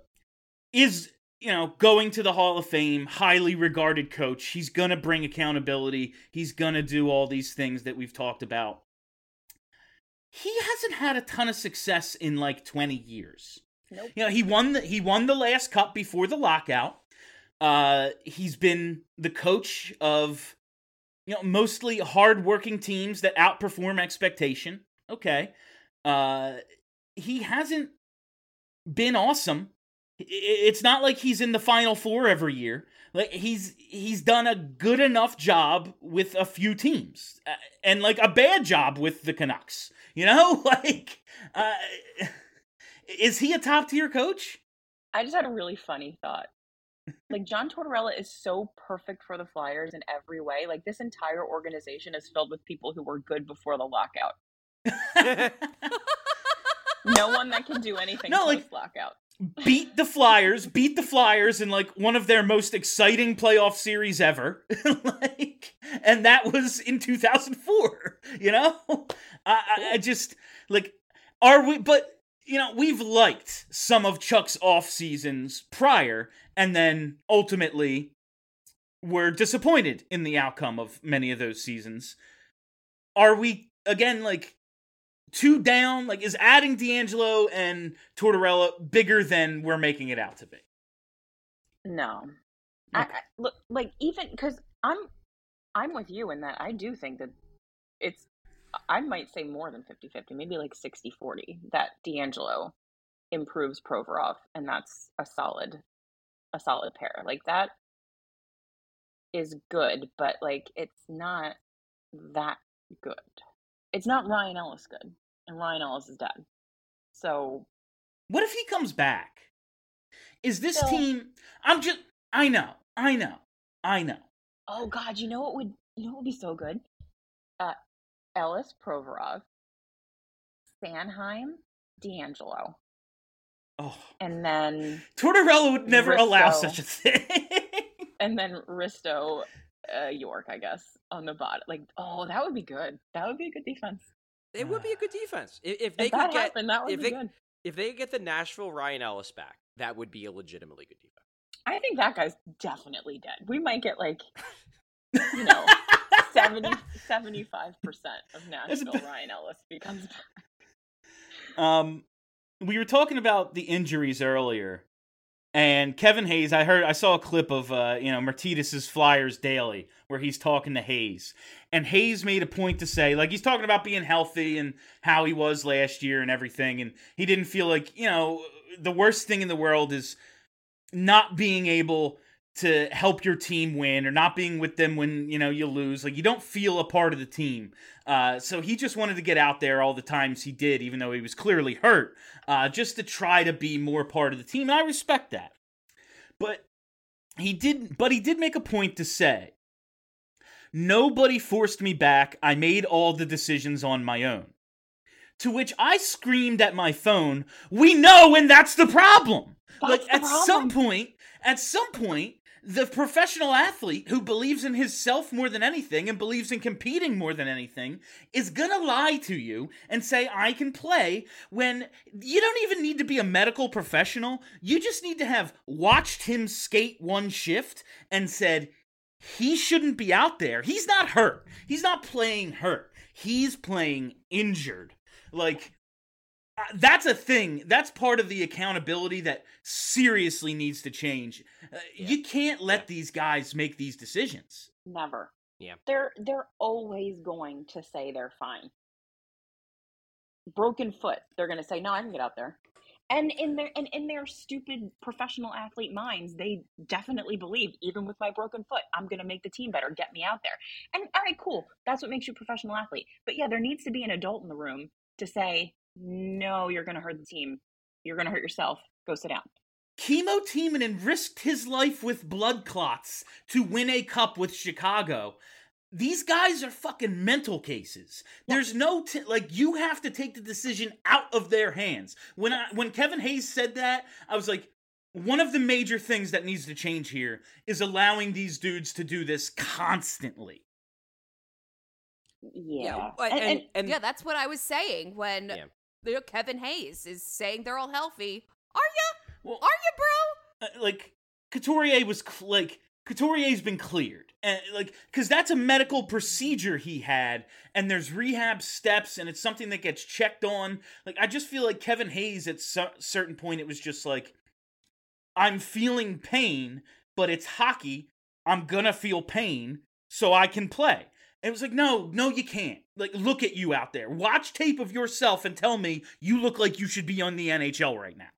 is, you know, going to the Hall of Fame, highly regarded coach. He's gonna bring accountability. He's gonna do all these things that we've talked about. He hasn't had a ton of success in like 20 years. Nope. You know, he won the he won the last cup before the lockout. Uh he's been the coach of you know, mostly hardworking teams that outperform expectation. Okay. Uh he hasn't been awesome. It's not like he's in the final four every year. Like he's he's done a good enough job with a few teams, uh, and like a bad job with the Canucks. [LAUGHS] You know, [LAUGHS] like, uh, is he a top tier coach? I just had a really funny thought. Like John Tortorella is so perfect for the Flyers in every way. Like this entire organization is filled with people who were good before the lockout. [LAUGHS] No one that can do anything No, like- lockout. Beat the Flyers, beat the Flyers in like one of their most exciting playoff series ever. [LAUGHS] like and that was in 2004, you know? I, I, I just like are we but you know, we've liked some of Chuck's off seasons prior and then ultimately were disappointed in the outcome of many of those seasons. Are we again like two down? Like, is adding D'Angelo and Tortorella bigger than we're making it out to be? No. I, Okay. I look like even because I'm I'm with you in that I do think that it's I might say more than 50-50, maybe like 60-40 that D'Angelo improves Provorov and that's a solid a solid pair. Like that is good, but like it's not that good. It's not Ryan Ellis good. And Ryan Ellis is dead. So What if he comes back? Is this Still- team? I'm just. I know. I know. I know. Oh God, you know what would you know what would be so good? Uh, Ellis Provorov, Sanheim, D'Angelo, Oh, and then Tortorella would never allow such a thing. [LAUGHS] and then Risto, uh, York, I guess, on the bottom. Like, oh, that would be good. That would be a good defense. It would be a good defense if, if they If could get happened, that would if be they good. if they get the Nashville Ryan Ellis back. That would be a legitimately good defense. I think that guy's definitely dead. We might get like you know [LAUGHS] 75 percent of Nashville Ryan Ellis becomes back. Um, we were talking about the injuries earlier, and Kevin Hayes. I heard, I saw a clip of uh, you know Martinez's Flyers Daily where he's talking to Hayes, and Hayes made a point to say, like he's talking about being healthy and how he was last year and everything, and he didn't feel like you know the worst thing in the world is not being able to help your team win or not being with them when you know you lose. Like you don't feel a part of the team. Uh, so he just wanted to get out there all the times he did even though he was clearly hurt uh, just to try to be more part of the team. And i respect that. But he did but he did make a point to say nobody forced me back. I made all the decisions on my own. To which i screamed at my phone we know and that's the problem. Like the at some point at some point the professional athlete who believes in himself more than anything and believes in competing more than anything is gonna lie to you and say i can play when you don't even need to be a medical professional. You just need to have watched him skate one shift and said he shouldn't be out there. He's not hurt. He's not playing hurt. He's playing injured. Like that's a thing. That's part of the accountability that seriously needs to change. Uh, Yeah. You can't let these guys make these decisions. Never. Yeah. They're they're always going to say they're fine. Broken foot, they're going to say, "No, I can get out there." And in their and in their stupid professional athlete minds, they definitely believe, even with my broken foot, I'm going to make the team better. Get me out there. And all right, cool. That's what makes you a professional athlete. But yeah, there needs to be an adult in the room to say, "No, you're going to hurt the team. You're going to hurt yourself. Go sit down." Kimmo Timonen risked his life with blood clots to win a cup with Chicago. These guys are fucking mental cases. There's no t- like you have to take the decision out of their hands. When I when Kevin Hayes said that, I was like one of the major things that needs to change here is allowing these dudes to do this constantly. Yeah. but- And- and, and- and yeah, that's what I was saying when Yeah. You know, Kevin Hayes is saying they're all healthy. Are you? Well, Are ya, bro? uh, like Couturier was cl- like Couturier's been cleared, and like because that's a medical procedure he had, and there's rehab steps, and it's something that gets checked on. Like I just feel like Kevin Hayes at a certain point, it was just like I'm feeling pain, but it's hockey. I'm gonna feel pain, so I can play. And it was like, no, no, you can't. Like, look at you out there. Watch tape of yourself and tell me you look like you should be on the NHL right now.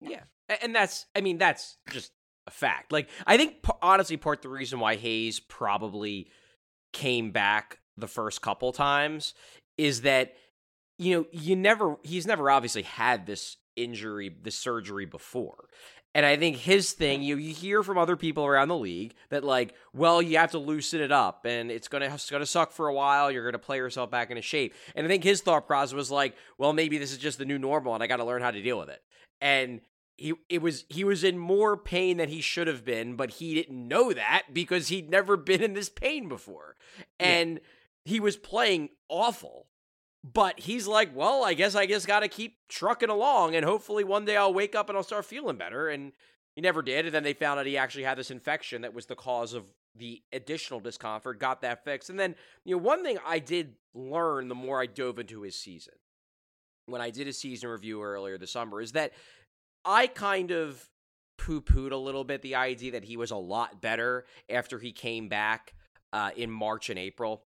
Yeah, and that's I mean that's just a fact. Like I think honestly, part of the reason why Hayes probably came back the first couple times is that you know you never he's never obviously had this injury, this surgery before. And I think his thing, you you hear from other people around the league that like, well, you have to loosen it up, and it's gonna it's gonna suck for a while. You're gonna play yourself back into shape. And I think his thought process was like, well, maybe this is just the new normal, and I got to learn how to deal with it. And he it was he was in more pain than he should have been, but he didn't know that because he'd never been in this pain before. And he was playing awful. But he's like, well, I guess I just got to keep trucking along, and hopefully one day I'll wake up and I'll start feeling better. And he never did. And then they found out he actually had this infection that was the cause of the additional discomfort. Got that fixed. And then, you know, one thing I did learn the more I dove into his season, when I did a season review earlier this summer, is that I kind of poo pooed a little bit the idea that he was a lot better after he came back uh, in March and April.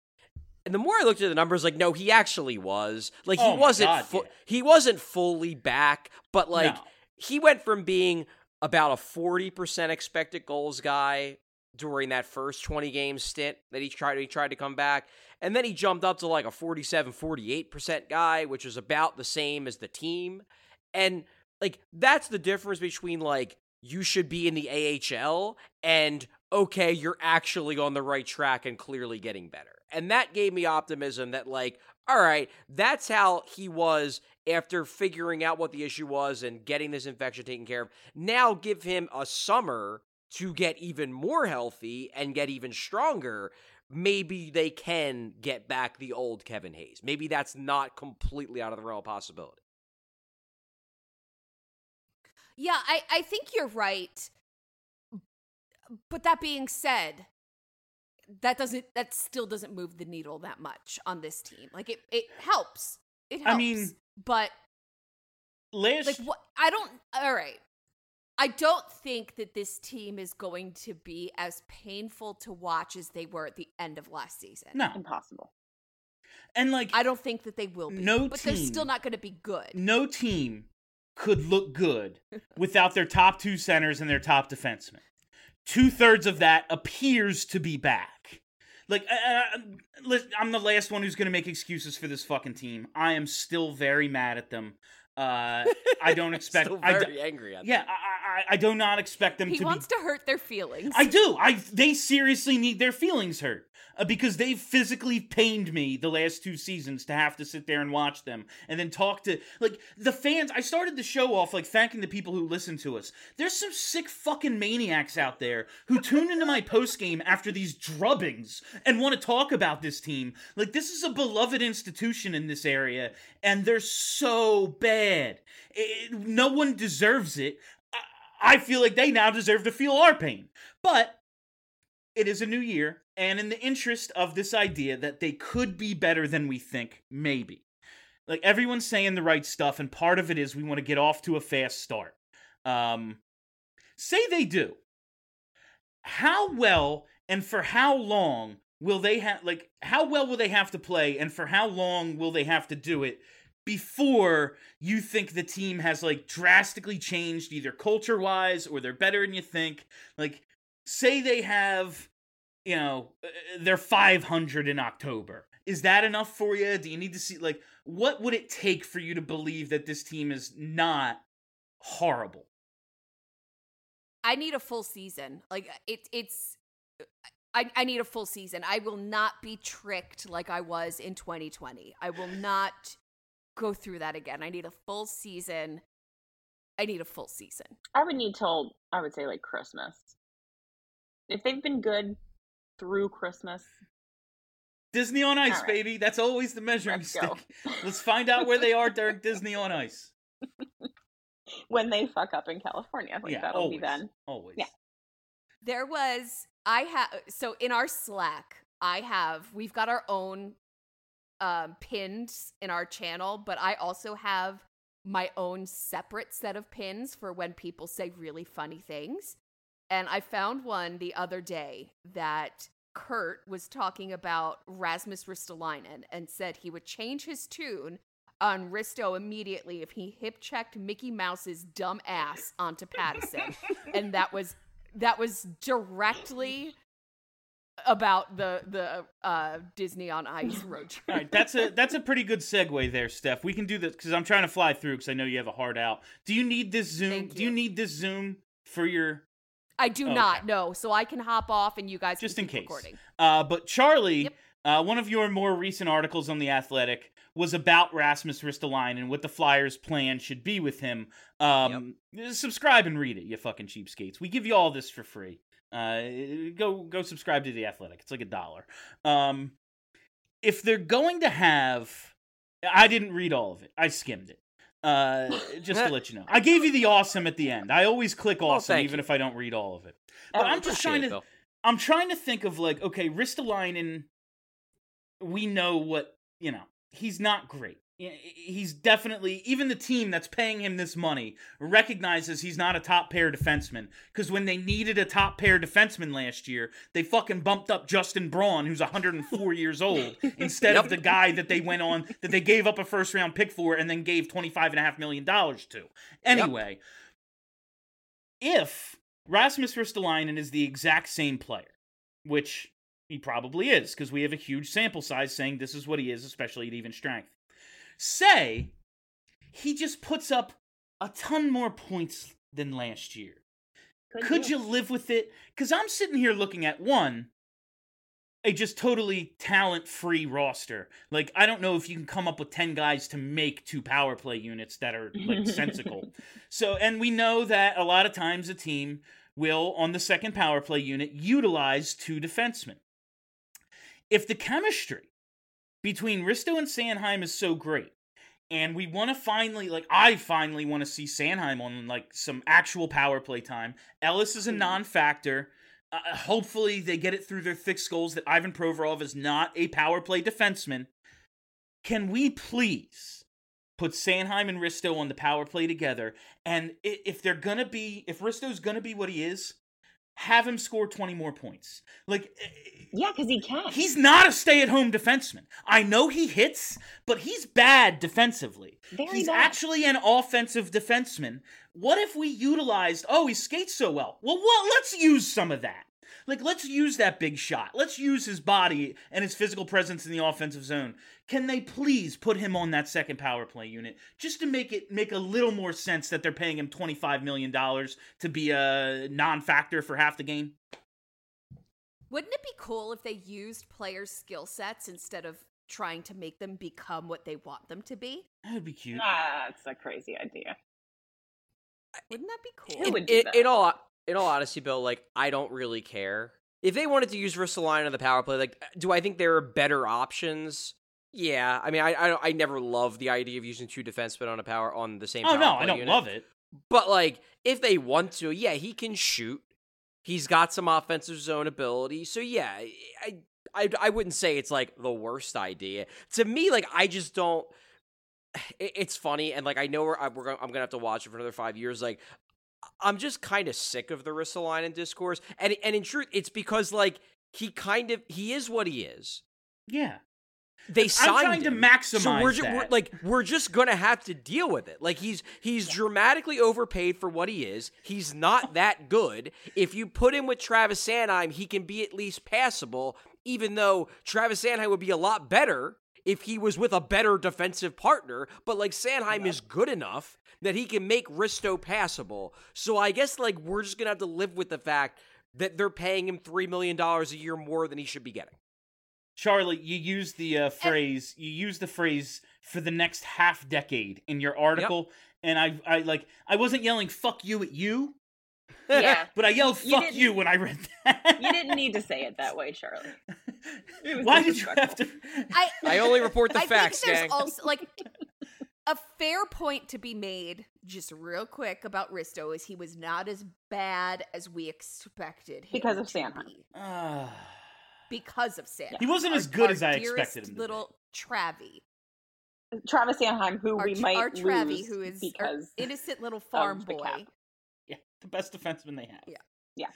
And the more I looked at the numbers, like, no, he actually was. Like, he Oh wasn't. God, fu- yeah. He wasn't fully back, but like, No. he went from being about a forty percent expected goals guy during that first 20 game stint that he tried he tried to come back and then he jumped up to like a 47 48% guy which was about the same as the team and like that's the difference between like you should be in the AHL and okay you're actually on the right track and clearly getting better and that gave me optimism that like all right that's how he was after figuring out what the issue was and getting this infection taken care of now give him a summer to get even more healthy and get even stronger, maybe they can get back the old Kevin Hayes. Maybe that's not completely out of the realm of possibility. Yeah, I, I think you're right. But that being said, that doesn't that still doesn't move the needle that much on this team. Like it it helps. It helps. I mean, but Last like what I don't all right. I don't think that this team is going to be as painful to watch as they were at the end of last season. no, Impossible. and like I don't think that they will be. No but they're still not going to be good. no team could look good [LAUGHS] without their top two centers and their top defenseman. Two thirds of that appears to be back. Like, listen, I'm the last one who's going to make excuses for this fucking team. I am still very mad at them. Uh, [LAUGHS] I don't expect. Still I very d- angry at yeah, I, I, I do not expect them He to wants be to hurt their feelings. I do. I they seriously need their feelings hurt uh, because they've physically pained me the last two seasons to have to sit there and watch them and then talk to like the fans. I started the show off like thanking the people who listen to us. There's some sick fucking maniacs out there who tune into my post game after these drubbings and want to talk about this team. Like this is a beloved institution in this area, and they're so bad. It- no one deserves it. I- I feel like they now deserve to feel our pain. But it is a new year, and in the interest of this idea that they could be better than we think, maybe. like everyone's saying the right stuff, and part of it is we want to get off to a fast start. Um, say they do. How well and for how long will they have like how well will they have to play and for how long will they have to do it before you think the team has like drastically changed either culture wise or they're better than you think like say they have you know uh, they're 500 in october is that enough for you do you need to see like what would it take for you to believe that this team is not horrible I need a full season. Like it, it's. I, I need a full season. I will not be tricked like I was in 2020. I will not go through that again. I need a full season. I need a full season. I would need till I would say like Christmas. If they've been good through Christmas, disney on ice All right. baby that's always the measuring Let's stick let's find out where they are during disney on ice [LAUGHS] when they fuck up in California, like yeah that'll always be then. always Yeah. There was I have so in our Slack, I have we've got our own um pins in our channel, but I also have my own separate set of pins for when people say really funny things. And I found one the other day that Kurt was talking about Rasmus Ristolainen and said he would change his tune on Risto immediately if he hip checked Mickey Mouse's dumb ass onto Pattison. [LAUGHS] and that was that was directly about the the uh Disney on Ice road trip. All right, that's a that's a pretty good segue there, Steph. We can do this because I'm trying to fly through because I know you have a hard out. Do you need this Zoom? Thank Do you you. need this Zoom for your I do Okay. not know, so I can hop off and you guys just can in case? recording. Uh, but Charlie, Yep. uh, one of your more recent articles on the Athletic was about Rasmus Ristolainen and what the Flyers' plan should be with him. Um, Subscribe and read it, you fucking cheapskates. We give you all this for free. Uh, go go subscribe to the Athletic. It's like a dollar. Um, if they're going to have, I didn't read all of it. I skimmed it. Uh, just to [LAUGHS] let you know, I gave you the awesome at the end. I always click Oh, awesome, thank even you. if I don't read all of it. But Oh, I'm just trying to. I'm trying to think of like, okay, Ristolainen, we know what you know. He's not great. He's definitely even the team that's paying him this money recognizes he's not a top pair defenseman. Because when they needed a top pair defenseman last year, they fucking bumped up Justin Braun, who's 104 years [LAUGHS] old, instead of the guy that they went on that they gave up a first round pick for and then gave 25 and a half million dollars to. Anyway, if Rasmus Ristolainen is the exact same player, which he probably is, because we have a huge sample size saying this is what he is, especially at even strength. Say he just puts up a ton more points than last year. Could you live with it? Because I'm sitting here looking at one, a just totally talent free roster. Like, I don't know if you can come up with 10 guys to make two power play units that are like sensical. [LAUGHS] So, and we know that a lot of times a team will, on the second power play unit, utilize two defensemen. If the chemistry between Risto and Sanheim is so great, and we want to finally, like, I finally want to see Sanheim on like some actual power play time. Ellis is a non-factor. Uh, hopefully, they get it through their thick skulls that Ivan Provorov is not a power play defenseman. Can we please put Sanheim and Risto on the power play together? And if they're gonna be, if Risto's gonna be what he is, have him score twenty more points. Like, eh, Yeah, because he can. He's not a stay-at-home defenseman. I know he hits, but he's bad defensively. Very he's bad. actually an offensive defenseman. What if we utilized? Oh, he skates so well. Well, what? Let's use some of that. Like, let's use that big shot. Let's use his body and his physical presence in the offensive zone. Can they please put him on that second power play unit just to make it make a little more sense that they're paying him twenty five million dollars to be a non-factor for half the game? Wouldn't it be cool if they used players' skill sets instead of trying to make them become what they want them to be? That would be cute. Ah, that's a crazy idea. Wouldn't that be cool? It, in, would do in, that? in all in all honesty, Bill, like I don't really care if they wanted to use Ristolainen on the power play. Like, do I think there are better options? Yeah, I mean, I I, I never love the idea of using two defensemen on a power on the same. Oh no, I don't unit. love it. But like, if they want to, yeah, he can shoot. He's got some offensive zone ability. So yeah, I I I wouldn't say it's like the worst idea. To me, like I just don't it, it's funny, and like I know we're, we're gonna, I'm gonna have to watch it for another five years. Like I'm just kind of sick of the Ristolainen discourse, and and in truth, it's because like he kind of he is what he is. Yeah. They I'm signed trying to maximize so we're, ju- we're like we're just gonna have to deal with it. Like he's he's dramatically overpaid for what he is. He's not [LAUGHS] that good. If you put him with Travis Sanheim, he can be at least passable. Even though Travis Sanheim would be a lot better if he was with a better defensive partner. But like Sanheim is good enough that he can make Risto passable. So I guess like we're just gonna have to live with the fact that they're paying him three million dollars a year more than he should be getting. Charlie, you use the uh, phrase. You use the phrase for the next half decade in your article, and I, I like, I wasn't yelling "fuck you" at you, Yeah. [LAUGHS] but I yelled You "fuck didn't- you" when I read that. You didn't need to say it that way, Charlie. [LAUGHS] Why did you have to? I [LAUGHS] I only report the I facts, think there's gang. also like a fair point to be made, just real quick about Risto is he was not as bad as we expected him Because of to Sanheim. be. [SIGHS] Because of Sam. He wasn't as good as I expected him. Little Travie, Travis Sanheim, who our, we might our Travie, lose who is our because innocent little farm the boy. Cap. yeah, the best defenseman they have. Yeah. Yeah.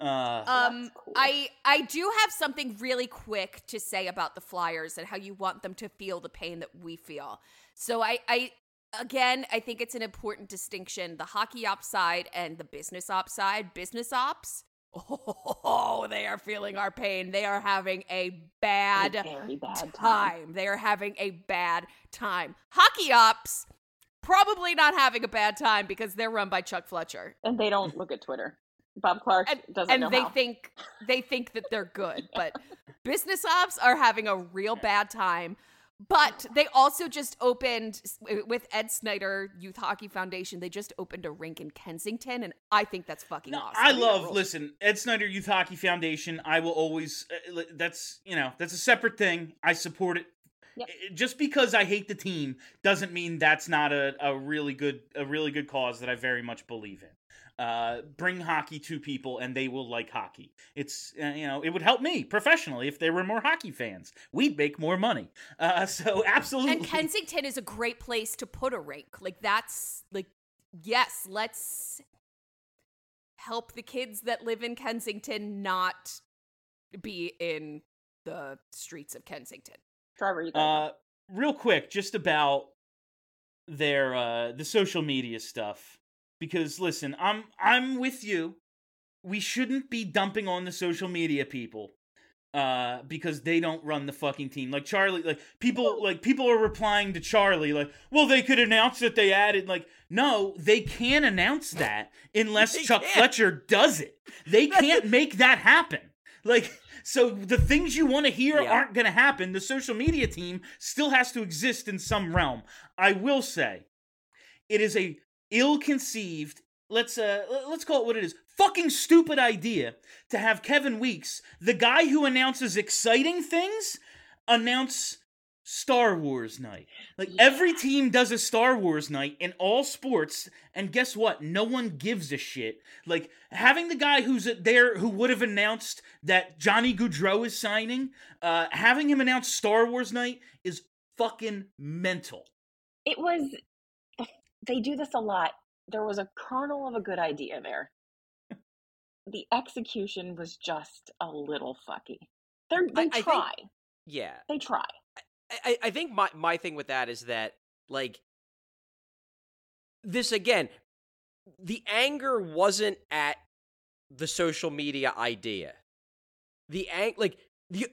Uh, Um, cool. I I do have something really quick to say about the Flyers and how you want them to feel the pain that we feel. So I I again I think it's an important distinction: the hockey ops side and the business ops side. Business ops, oh, they are feeling our pain. They are having a a bad very bad time. time. They are having a bad time. Hockey ops. Probably not having a bad time because they're run by Chuck Fletcher. and they don't look at Twitter. Bob Clarke and, doesn't and know they how. think they think that they're good [LAUGHS] but business ops are having a real bad time but they also just opened with ed snider youth hockey foundation they just opened a rink in kensington and i think that's fucking No, awesome I love. Listen, Ed Snider Youth Hockey Foundation. I will always. uh, That's you know that's a separate thing. I support it. Yep. Uh, Just because I hate the team doesn't mean that's not a, a really good a really good cause that I very much believe in. Uh, bring hockey to people and they will like hockey. It's uh, you know it would help me professionally if there were more hockey fans. We'd make more money. Uh, [LAUGHS] so absolutely. and kensington is a great place to put a rink like that's like yes let's help the kids that live in kensington not be in the streets of kensington Trevor, you. Uh, real quick, just about their uh the social media stuff. Because listen, I'm I'm with you. We shouldn't be dumping on the social media people. Uh, because they don't run the fucking team. Like Charlie, like people, like people are replying to Charlie, like, well, they could announce that they added. Like, no, they can't announce that [LAUGHS] unless Chuck can't. Fletcher does it. They can't make that happen. Like, so the things you want to hear Yeah. aren't going to happen. The social media team still has to exist in some realm. I will say, it is a ill-conceived. Let's uh, let's call it what it is. Fucking stupid idea to have Kevin Weekes, the guy who announces exciting things, announce Star Wars night. Like every team does a Star Wars night in all sports, and guess what? No one gives a shit. Like having the guy who's there who would have announced that Johnny Gaudreau is signing, uh, having him announce Star Wars night is fucking mental. it was. They do this a lot. There was a kernel of a good idea there. The execution was just a little fucky. They're, they I- I think- try. Yeah. They try. I, I think my, my thing with that is that like this again the anger wasn't at the social media idea. The ang- like the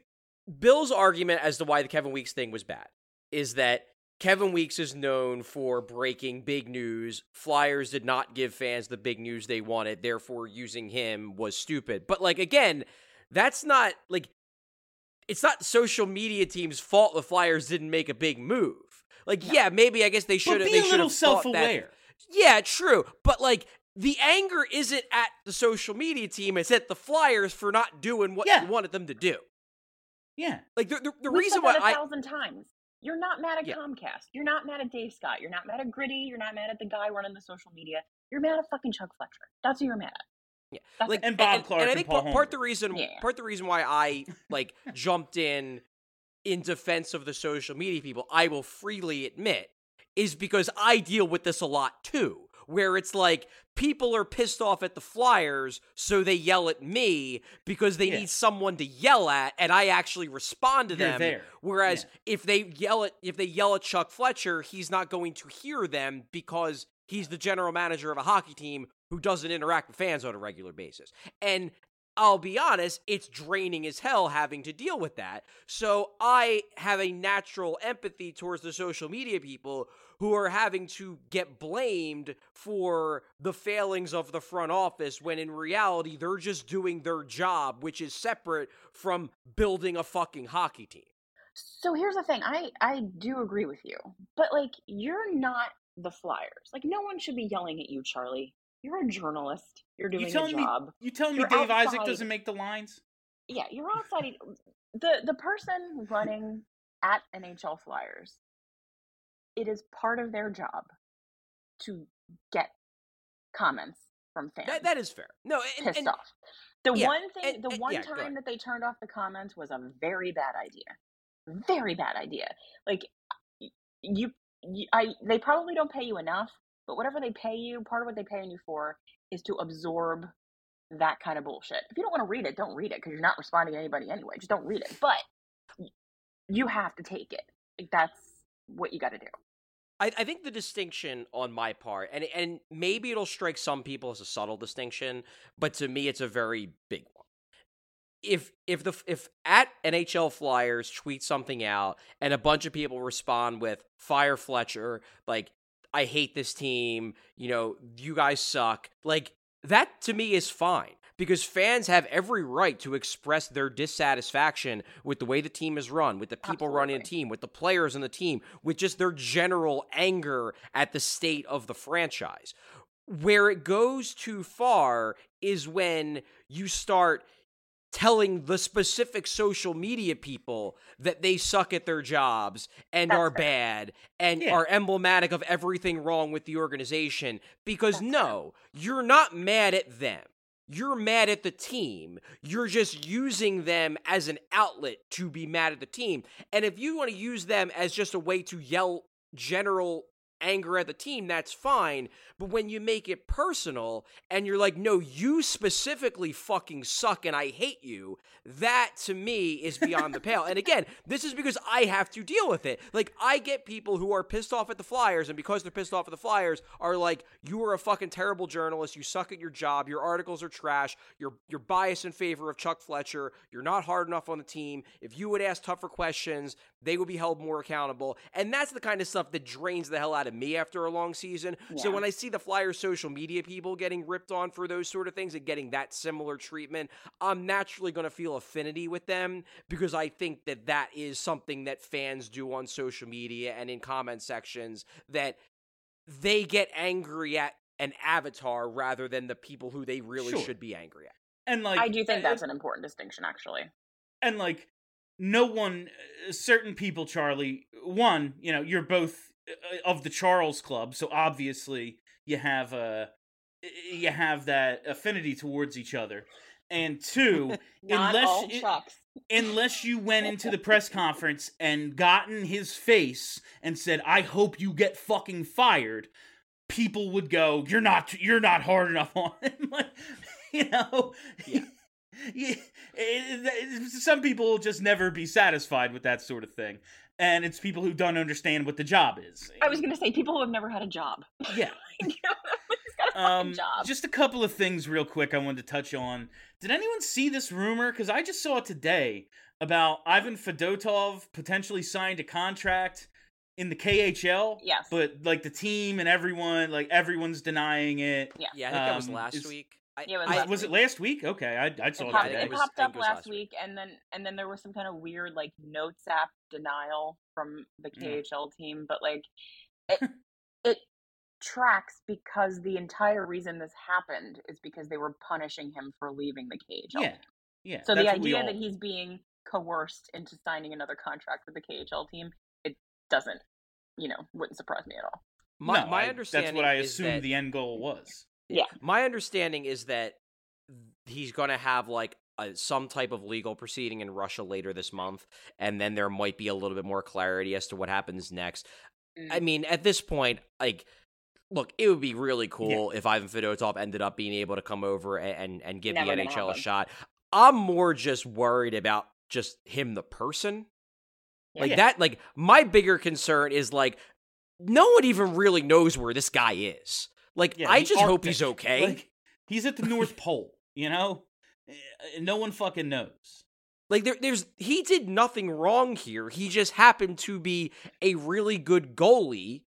bill's argument as to why the kevin weekes thing was bad is that kevin weekes is known for breaking big news. Flyers did not give fans the big news they wanted. Therefore using him was stupid. But like again that's not like it's not social media team's fault the Flyers didn't make a big move. Like, yeah, maybe I guess they should have. be They a little have thought that- self-aware. Yeah, true. But like, the anger isn't at the social media team; it's at the Flyers for not doing what Yeah. you wanted them to do. Yeah. Like the the, the We've reason said why that a I thousand times. You're not mad at Yeah. Comcast. You're not mad at Dave Scott. You're not mad at Gritty. You're not mad at the guy running the social media. You're mad at fucking Chuck Fletcher. That's who you're mad at. Yeah. That's like. And Bob and, Clarke and I and think Paul part, part the reason Yeah. part the reason why I [LAUGHS] like jumped in in defense of the social media people, I will freely admit, is because I deal with this a lot too, where it's like people are pissed off at the Flyers, so they yell at me because they Yeah. need someone to yell at, and I actually respond to You're them. there. Whereas Yeah. if they yell at if they yell at Chuck Fletcher, he's not going to hear them because he's the general manager of a hockey team who doesn't interact with fans on a regular basis. And I'll be honest, it's draining as hell having to deal with that. So I have a natural empathy towards the social media people who are having to get blamed for the failings of the front office when in reality they're just doing their job, which is separate from building a fucking hockey team. So here's the thing. I I do agree with you, but like you're not the Flyers. Like no one should be yelling at you, Charlie. You're a journalist. You're doing You a telling me job. you telling me You're Dave Isaac doesn't make the lines? Yeah, you're outside. the The person running at NHL Flyers, it is part of their job to get comments from fans. That, that is fair. No, and, pissed and- off. The yeah, one thing, and- the one yeah, time that they turned off the comments was a very bad idea. Very bad idea. Like you, you, I, they probably don't pay you enough, but whatever they pay you, part of what they pay you for is to absorb that kind of bullshit. If you don't want to read it, don't read it because you're not responding to anybody anyway. Just don't read it. But you have to take it. Like that's what you got to do. I, I think the distinction on my part, and and maybe it'll strike some people as a subtle distinction, but to me, it's a very big one. If if the if at NHL Flyers tweet something out and a bunch of people respond with "Fire Fletcher," like "I hate this team," you know, "You guys suck," like that to me is fine because fans have every right to express their dissatisfaction with the way the team is run, with the people running the team, with the players on the team, with just their general anger at the state of the franchise. Where it goes too far is when you start telling the specific social media people that they suck at their jobs and That's are bad and Yeah. are emblematic of everything wrong with the organization because That's no you're not mad at them. You're mad at the team. You're just using them as an outlet to be mad at the team. And if you want to use them as just a way to yell general anger at the team that's fine. But when you make it personal and you're like no you specifically fucking suck and i hate you that to me is beyond the [LAUGHS] pale. And again this is because i have to deal with it. Like i get people who are pissed off at the flyers and because they're pissed off at the flyers are like you are a fucking terrible journalist. You suck at your job. Your articles are trash. You're you're biased in favor of chuck fletcher. You're not hard enough on the team. If you would ask tougher questions they would be held more accountable. And that's the kind of stuff that drains the hell out of me after a long season so when i see the flyers social media people getting ripped on for those sort of things and getting that similar treatment i'm naturally going to feel affinity with them because i think that that is something that fans do on social media and in comment sections that they get angry at an avatar rather than the people who they really Sure. should be angry at And like I do think that's an important distinction, actually. and like no one uh, certain people charlie one you know you're both Uh, of the charles club so obviously you have uh you have that affinity towards each other. And two [LAUGHS] unless it- unless you went into the press [LAUGHS] conference and gotten his face and said i hope you get fucking fired people would go you're not you're not hard enough on [LAUGHS] him. Like you know? Yeah. yeah, it- it- some people will just never be satisfied with that sort of thing and it's people who don't understand what the job is I was going to say people who have never had a job. [LAUGHS] yeah [LAUGHS] He's a um, job. just a couple of things real quick I wanted to touch on. Did anyone see this rumor? Because I just saw it today about Ivan Fedotov potentially signed a contract in the KHL. Yes. But like the team and everyone, like everyone's denying it. yeah. yeah i think that was Um, last week I, Yeah, it was I- was it last week? Okay, I, I saw It, it popped, I today. it was- popped I up it last last week, and then and then there was some kind of weird like notes app denial from the Mm. KHL team, but like it [LAUGHS] it tracks because the entire reason this happened is because they were punishing him for leaving the KHL. Yeah, team. yeah. So the that's what we idea all- that he's being coerced into signing another contract with the KHL team, it doesn't, you know, wouldn't surprise me at all. my, no, my I- understanding That's what I assumed that- the end goal was. Yeah. My understanding is that he's going to have like a, some type of legal proceeding in Russia later this month, and then there might be a little bit more clarity as to what happens next. I mm. mean, at this point, like, look, it would be really cool if Ivan Fedotov ended up being able to come over and and, and give Never the NHL a shot. I'm more just worried about just him, the person. Yeah. Like Yeah. that. Like my bigger concern is like no one even really knows where this guy is. Like Yeah, I the just hope he's okay. Like, he's at the [LAUGHS] North Pole, you know? Eh, No one fucking knows. Like there, there's he did nothing wrong here. He just happened to be a really good goalie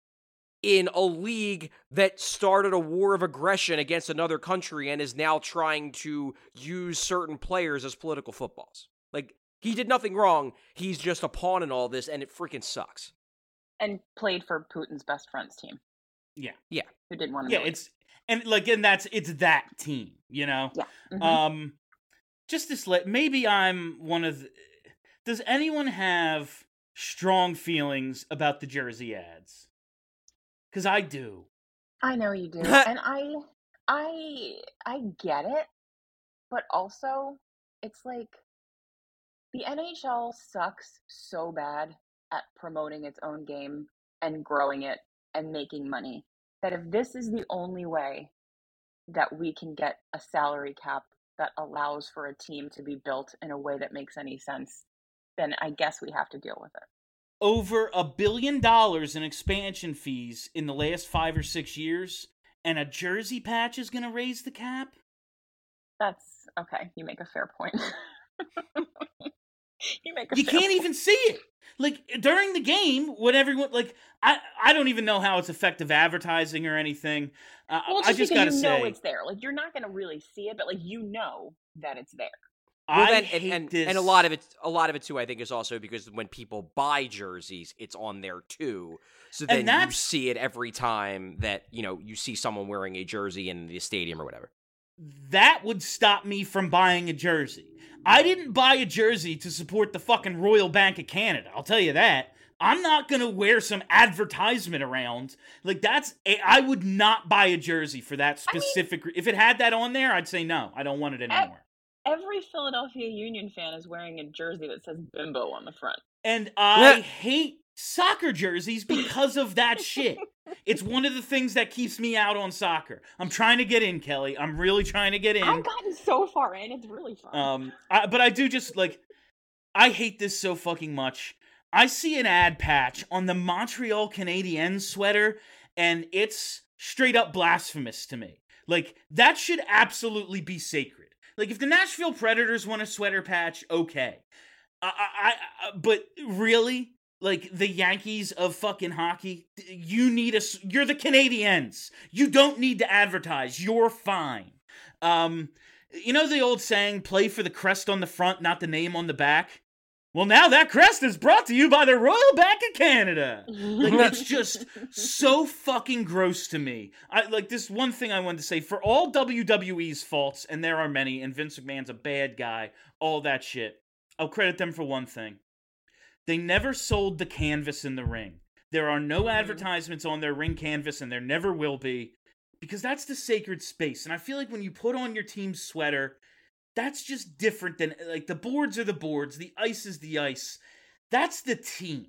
in a league that started a war of aggression against another country and is now trying to use certain players as political footballs. Like he did nothing wrong. He's just a pawn in all this, and it freaking sucks. and played for Putin's best friend's team. Yeah. Yeah. Who didn't want to Yeah, it's and like and that's it's that team, you know? yeah. mhm. Um, just this let maybe I'm one of. The, does anyone have strong feelings about the jersey ads? Because I do. I know you do, [LAUGHS] and I, I, I get it, but also it's like the NHL sucks so bad at promoting its own game and growing it and making money that if this is the only way that we can get a salary cap that allows for a team to be built in a way that makes any sense, then I guess we have to deal with it. Over a billion dollars in expansion fees in the last five or six years, and a jersey patch is going to raise the cap. That's okay. You make a fair point. [LAUGHS] [LAUGHS] you make a You can't point. even see it. Like during the game, when everyone like I I don't even know how it's effective advertising or anything. Uh, Well, I just because gotta you say, know it's there. Like you're not gonna really see it, but like you know that it's there. Well, I then, hate and, and, this. and a lot of it, a lot of it too, I think, is also because when people buy jerseys, it's on there too. So then you see it every time that you know you see someone wearing a jersey in the stadium or whatever. That would stop me from buying a jersey. I didn't buy a jersey to support the fucking Royal Bank of Canada. I'll tell you that. I'm not going to wear some advertisement around. Like that's a, I would not buy a jersey for that I mean- specific if it had that on there, I'd say no. I don't want it anymore. Every Philadelphia Union fan is wearing a jersey that says Bimbo on the front. And I Yeah. hate soccer jerseys because of that [LAUGHS] shit. It's one of the things that keeps me out on soccer. I'm trying to get in, Kelly. I'm really trying to get in. I've gotten so far in; it's really fun. Um, I, but I do just like, I hate this so fucking much. I see an ad patch on the Montreal Canadiens sweater, and it's straight up blasphemous to me. Like that should absolutely be sacred. Like if the Nashville Predators want a sweater patch, okay. I, I, I but really, like the Yankees of fucking hockey, you need a. You're the Canadians. You don't need to advertise. You're fine. Um, you know the old saying, play for the crest on the front, not the name on the back? Well, now that crest is brought to you by the Royal Bank of Canada. Like, [LAUGHS] it's just so fucking gross to me. I like this one thing I wanted to say for all WWE's faults, and there are many, and Vince McMahon's a bad guy, all that shit. I'll credit them for one thing. They never sold the canvas in the ring. There are no mm-hmm. advertisements on their ring canvas, and there never will be because that's the sacred space. And I feel like when you put on your team's sweater, that's just different than like the boards are the boards, the ice is the ice. That's the team.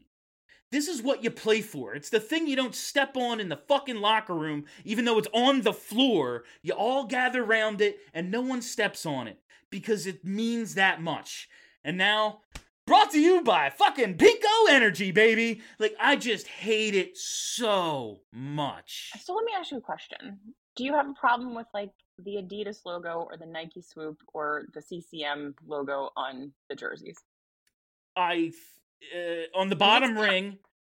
This is what you play for. It's the thing you don't step on in the fucking locker room, even though it's on the floor. You all gather around it and no one steps on it because it means that much. And now, brought to you by fucking PECO Energy, baby. Like, I just hate it so much. so let me ask you a question: Do you have a problem with like the Adidas logo or the Nike swoop or the CCM logo on the jerseys? I uh, on the bottom ring,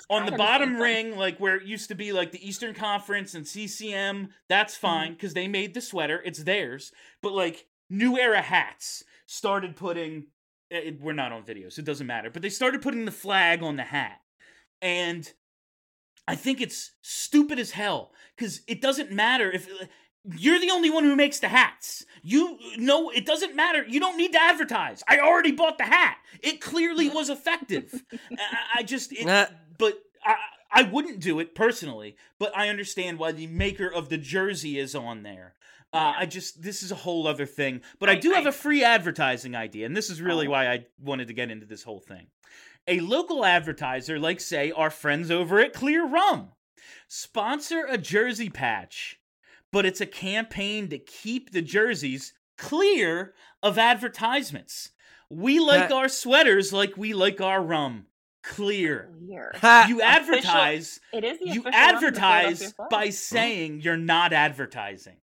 on the kind of the same bottom ring, like where it used to be like the Eastern Conference and CCM, that's Mm-hmm. fine because they made the sweater, it's theirs. But like New Era hats started putting. It, we're not on video, so it doesn't matter. But they started putting the flag on the hat, and I think it's stupid as hell because it doesn't matter if you're the only one who makes the hats. You know, it doesn't matter. You don't need to advertise. I already bought the hat. It clearly was effective. [LAUGHS] I, I just, it, Nah. but I, I wouldn't do it personally. But I understand why the maker of the jersey is on there. Uh, I just, this is a whole other thing. But I, I- do have a free advertising idea, and this is really Oh. why I wanted to get into this whole thing. a local advertiser, like, say, our friends over at Clear Rum, sponsor a jersey patch, but it's a campaign to keep the jerseys clear of advertisements. We like That- our sweaters like we like our rum. Clear. Weird. Ha! You advertise It is the you official rum advertise by saying you're not advertising.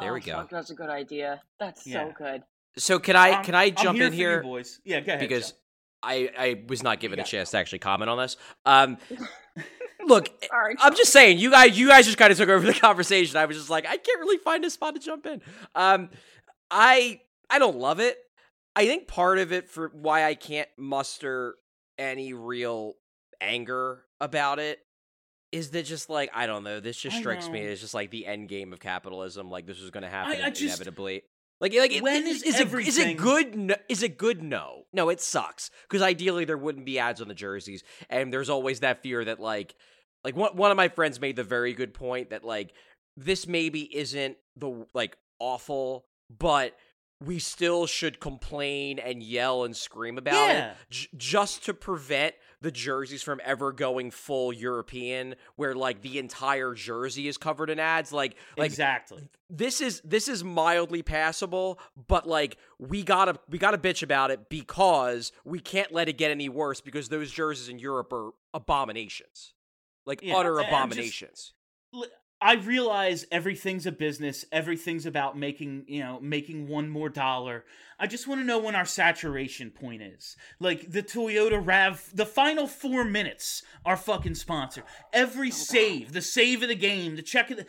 There we Oh, go. fuck, that's a good idea. That's Yeah. so good. So can I I'm- can I jump here in here? you boys? Yeah, go ahead. because Joe. I I was not given a chance to actually comment on this. Um, [LAUGHS] look, [LAUGHS] Sorry. I'm just saying, you guys, you guys just kind of took over the [LAUGHS] conversation. I was just like, I can't really find a spot to jump in. Um, I I don't love it. I think part of it for why I can't muster any real anger about it is that just like I don't know. This just I strikes me know. as just like the end game of capitalism. Like this is going to happen I just- inevitably. Like, like when is is it is it good? No, is it good? No, no, it sucks because ideally there wouldn't be ads on the jerseys, and there's always that fear that like, like one one of my friends made the very good point that like this maybe isn't the like awful, but we still should complain and yell and scream about Yeah. it j- just to prevent the jerseys from ever going full European, where like the entire jersey is covered in ads. Like, like exactly. this is this is mildly passable, but like we gotta we gotta bitch about it because we can't let it get any worse because those jerseys in Europe are abominations, like Yeah, utter just- abominations. L- I realize everything's a business. Everything's about making, you know, making one more dollar. I just want to know when our saturation point is. Like the Toyota Rav, the final four minutes are fucking sponsor. Every oh, save, the save of the game, the check of the.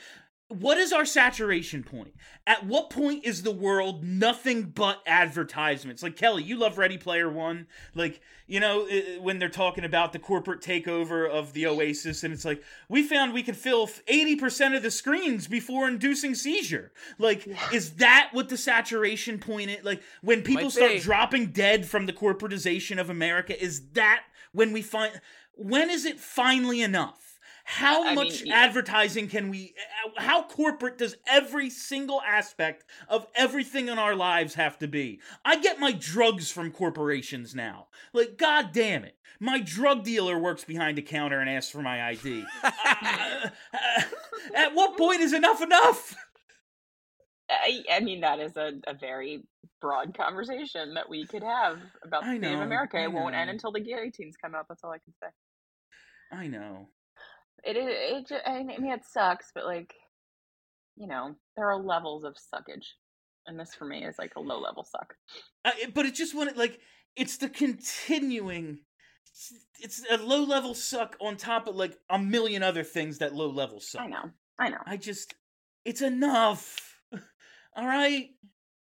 What is our saturation point? At what point is the world nothing but advertisements? Like Kelly, you love Ready Player One. Like you know when they're talking about the corporate takeover of the Oasis, and it's like we found we could fill eighty percent of the screens before inducing seizure. Like, is that what the saturation point is? Like when people Might start be. dropping dead from the corporatization of America, is that when we find? When is it finally enough? How I much yeah. advertising can we? uh, How corporate does every single aspect of everything in our lives have to be? I get my drugs from corporations now. Like, god damn it. My drug dealer works behind a counter and asks for my ID. [LAUGHS] Uh, uh, at what point is enough enough? I, I mean, that is a, a very broad conversation that we could have about the state of America. It won't end until the guillotines come out. That's all I can say. I know. It is. It, I mean, it sucks, but like, you know, there are levels of suckage, and this for me is like a low level suck. Uh, but it just when it like it's the continuing it's a low level suck on top of like a million other things that low level suck. I know. I know. I just it's enough. [LAUGHS] All right.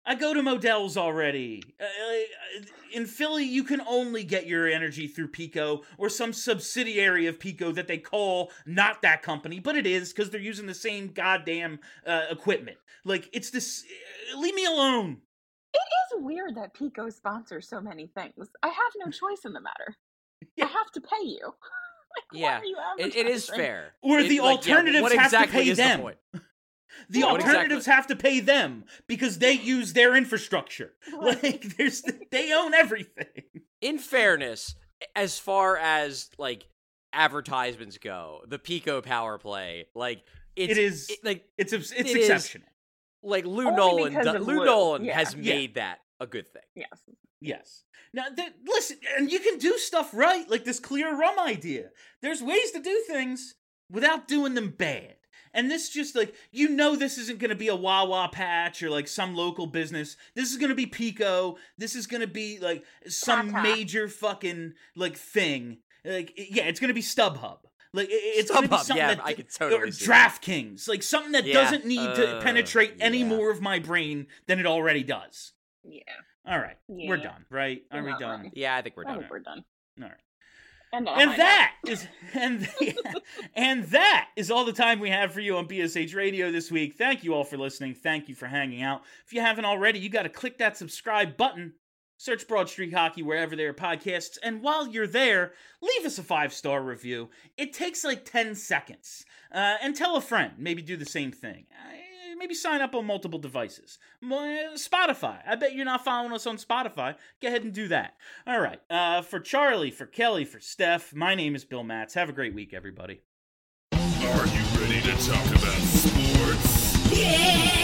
I go to Modell's already. Uh, uh, in Philly, you can only get your energy through PECO or some subsidiary of PECO that they call not that company, but it is because they're using the same goddamn uh, equipment. Like it's this. Uh, leave me alone. It is weird that PECO sponsors so many things. I have no [LAUGHS] choice in the matter. Yeah. I have to pay you. [LAUGHS] like, why Yeah, are you It, it is fair. Or It- the like, yeah, alternatives what have to pay is the them. point? [LAUGHS] The Yeah, what alternatives have to pay them because they use their infrastructure. [LAUGHS] Right. Like there's they own everything. in fairness, as far as like advertisements go, the PECO power play, like it's, It is- it- like It's it's It is. exceptional. like Lou Only Nolan. because do- Lou Lou, Nolan yeah. has Yeah. made that a good thing. Yes. Yes. Now, th- listen, and you can do stuff right, like this clear rum idea. There's ways to do things without doing them bad. And this just like you know this isn't going to be a Wawa patch or like some local business. This is going to be PECO. This is going to be like some Tata. major fucking like thing. Like i- yeah, it's going to be StubHub. Like i- it's going to be StubHub, something yeah, that I could totally or see that. DraftKings, like something that Yeah. doesn't need to Uh, penetrate any yeah. more of my brain than it already does. Yeah. All right, we're Yeah. done, right? Are You're we not done? wrong. Yeah, I think we're I done. think we're done. All right. And, And that is [LAUGHS] [LAUGHS] and and that is all the time we have for you on BSH Radio this week. Thank you all for listening. Thank you for hanging out. If you haven't already, you got to click that subscribe button. Search Broad Street Hockey wherever there are podcasts, and while you're there, leave us a five star review. It takes like ten seconds, uh, and tell a friend. Maybe do the same thing. Uh, maybe sign up on multiple devices. Uh, Spotify. I bet you're not following us on Spotify. Go ahead and do that. All right. Uh, for Charlie, for Kelly, for Steph, my name is Bill Matz. Have a great week, everybody. Are you ready to talk about sports? Yeah!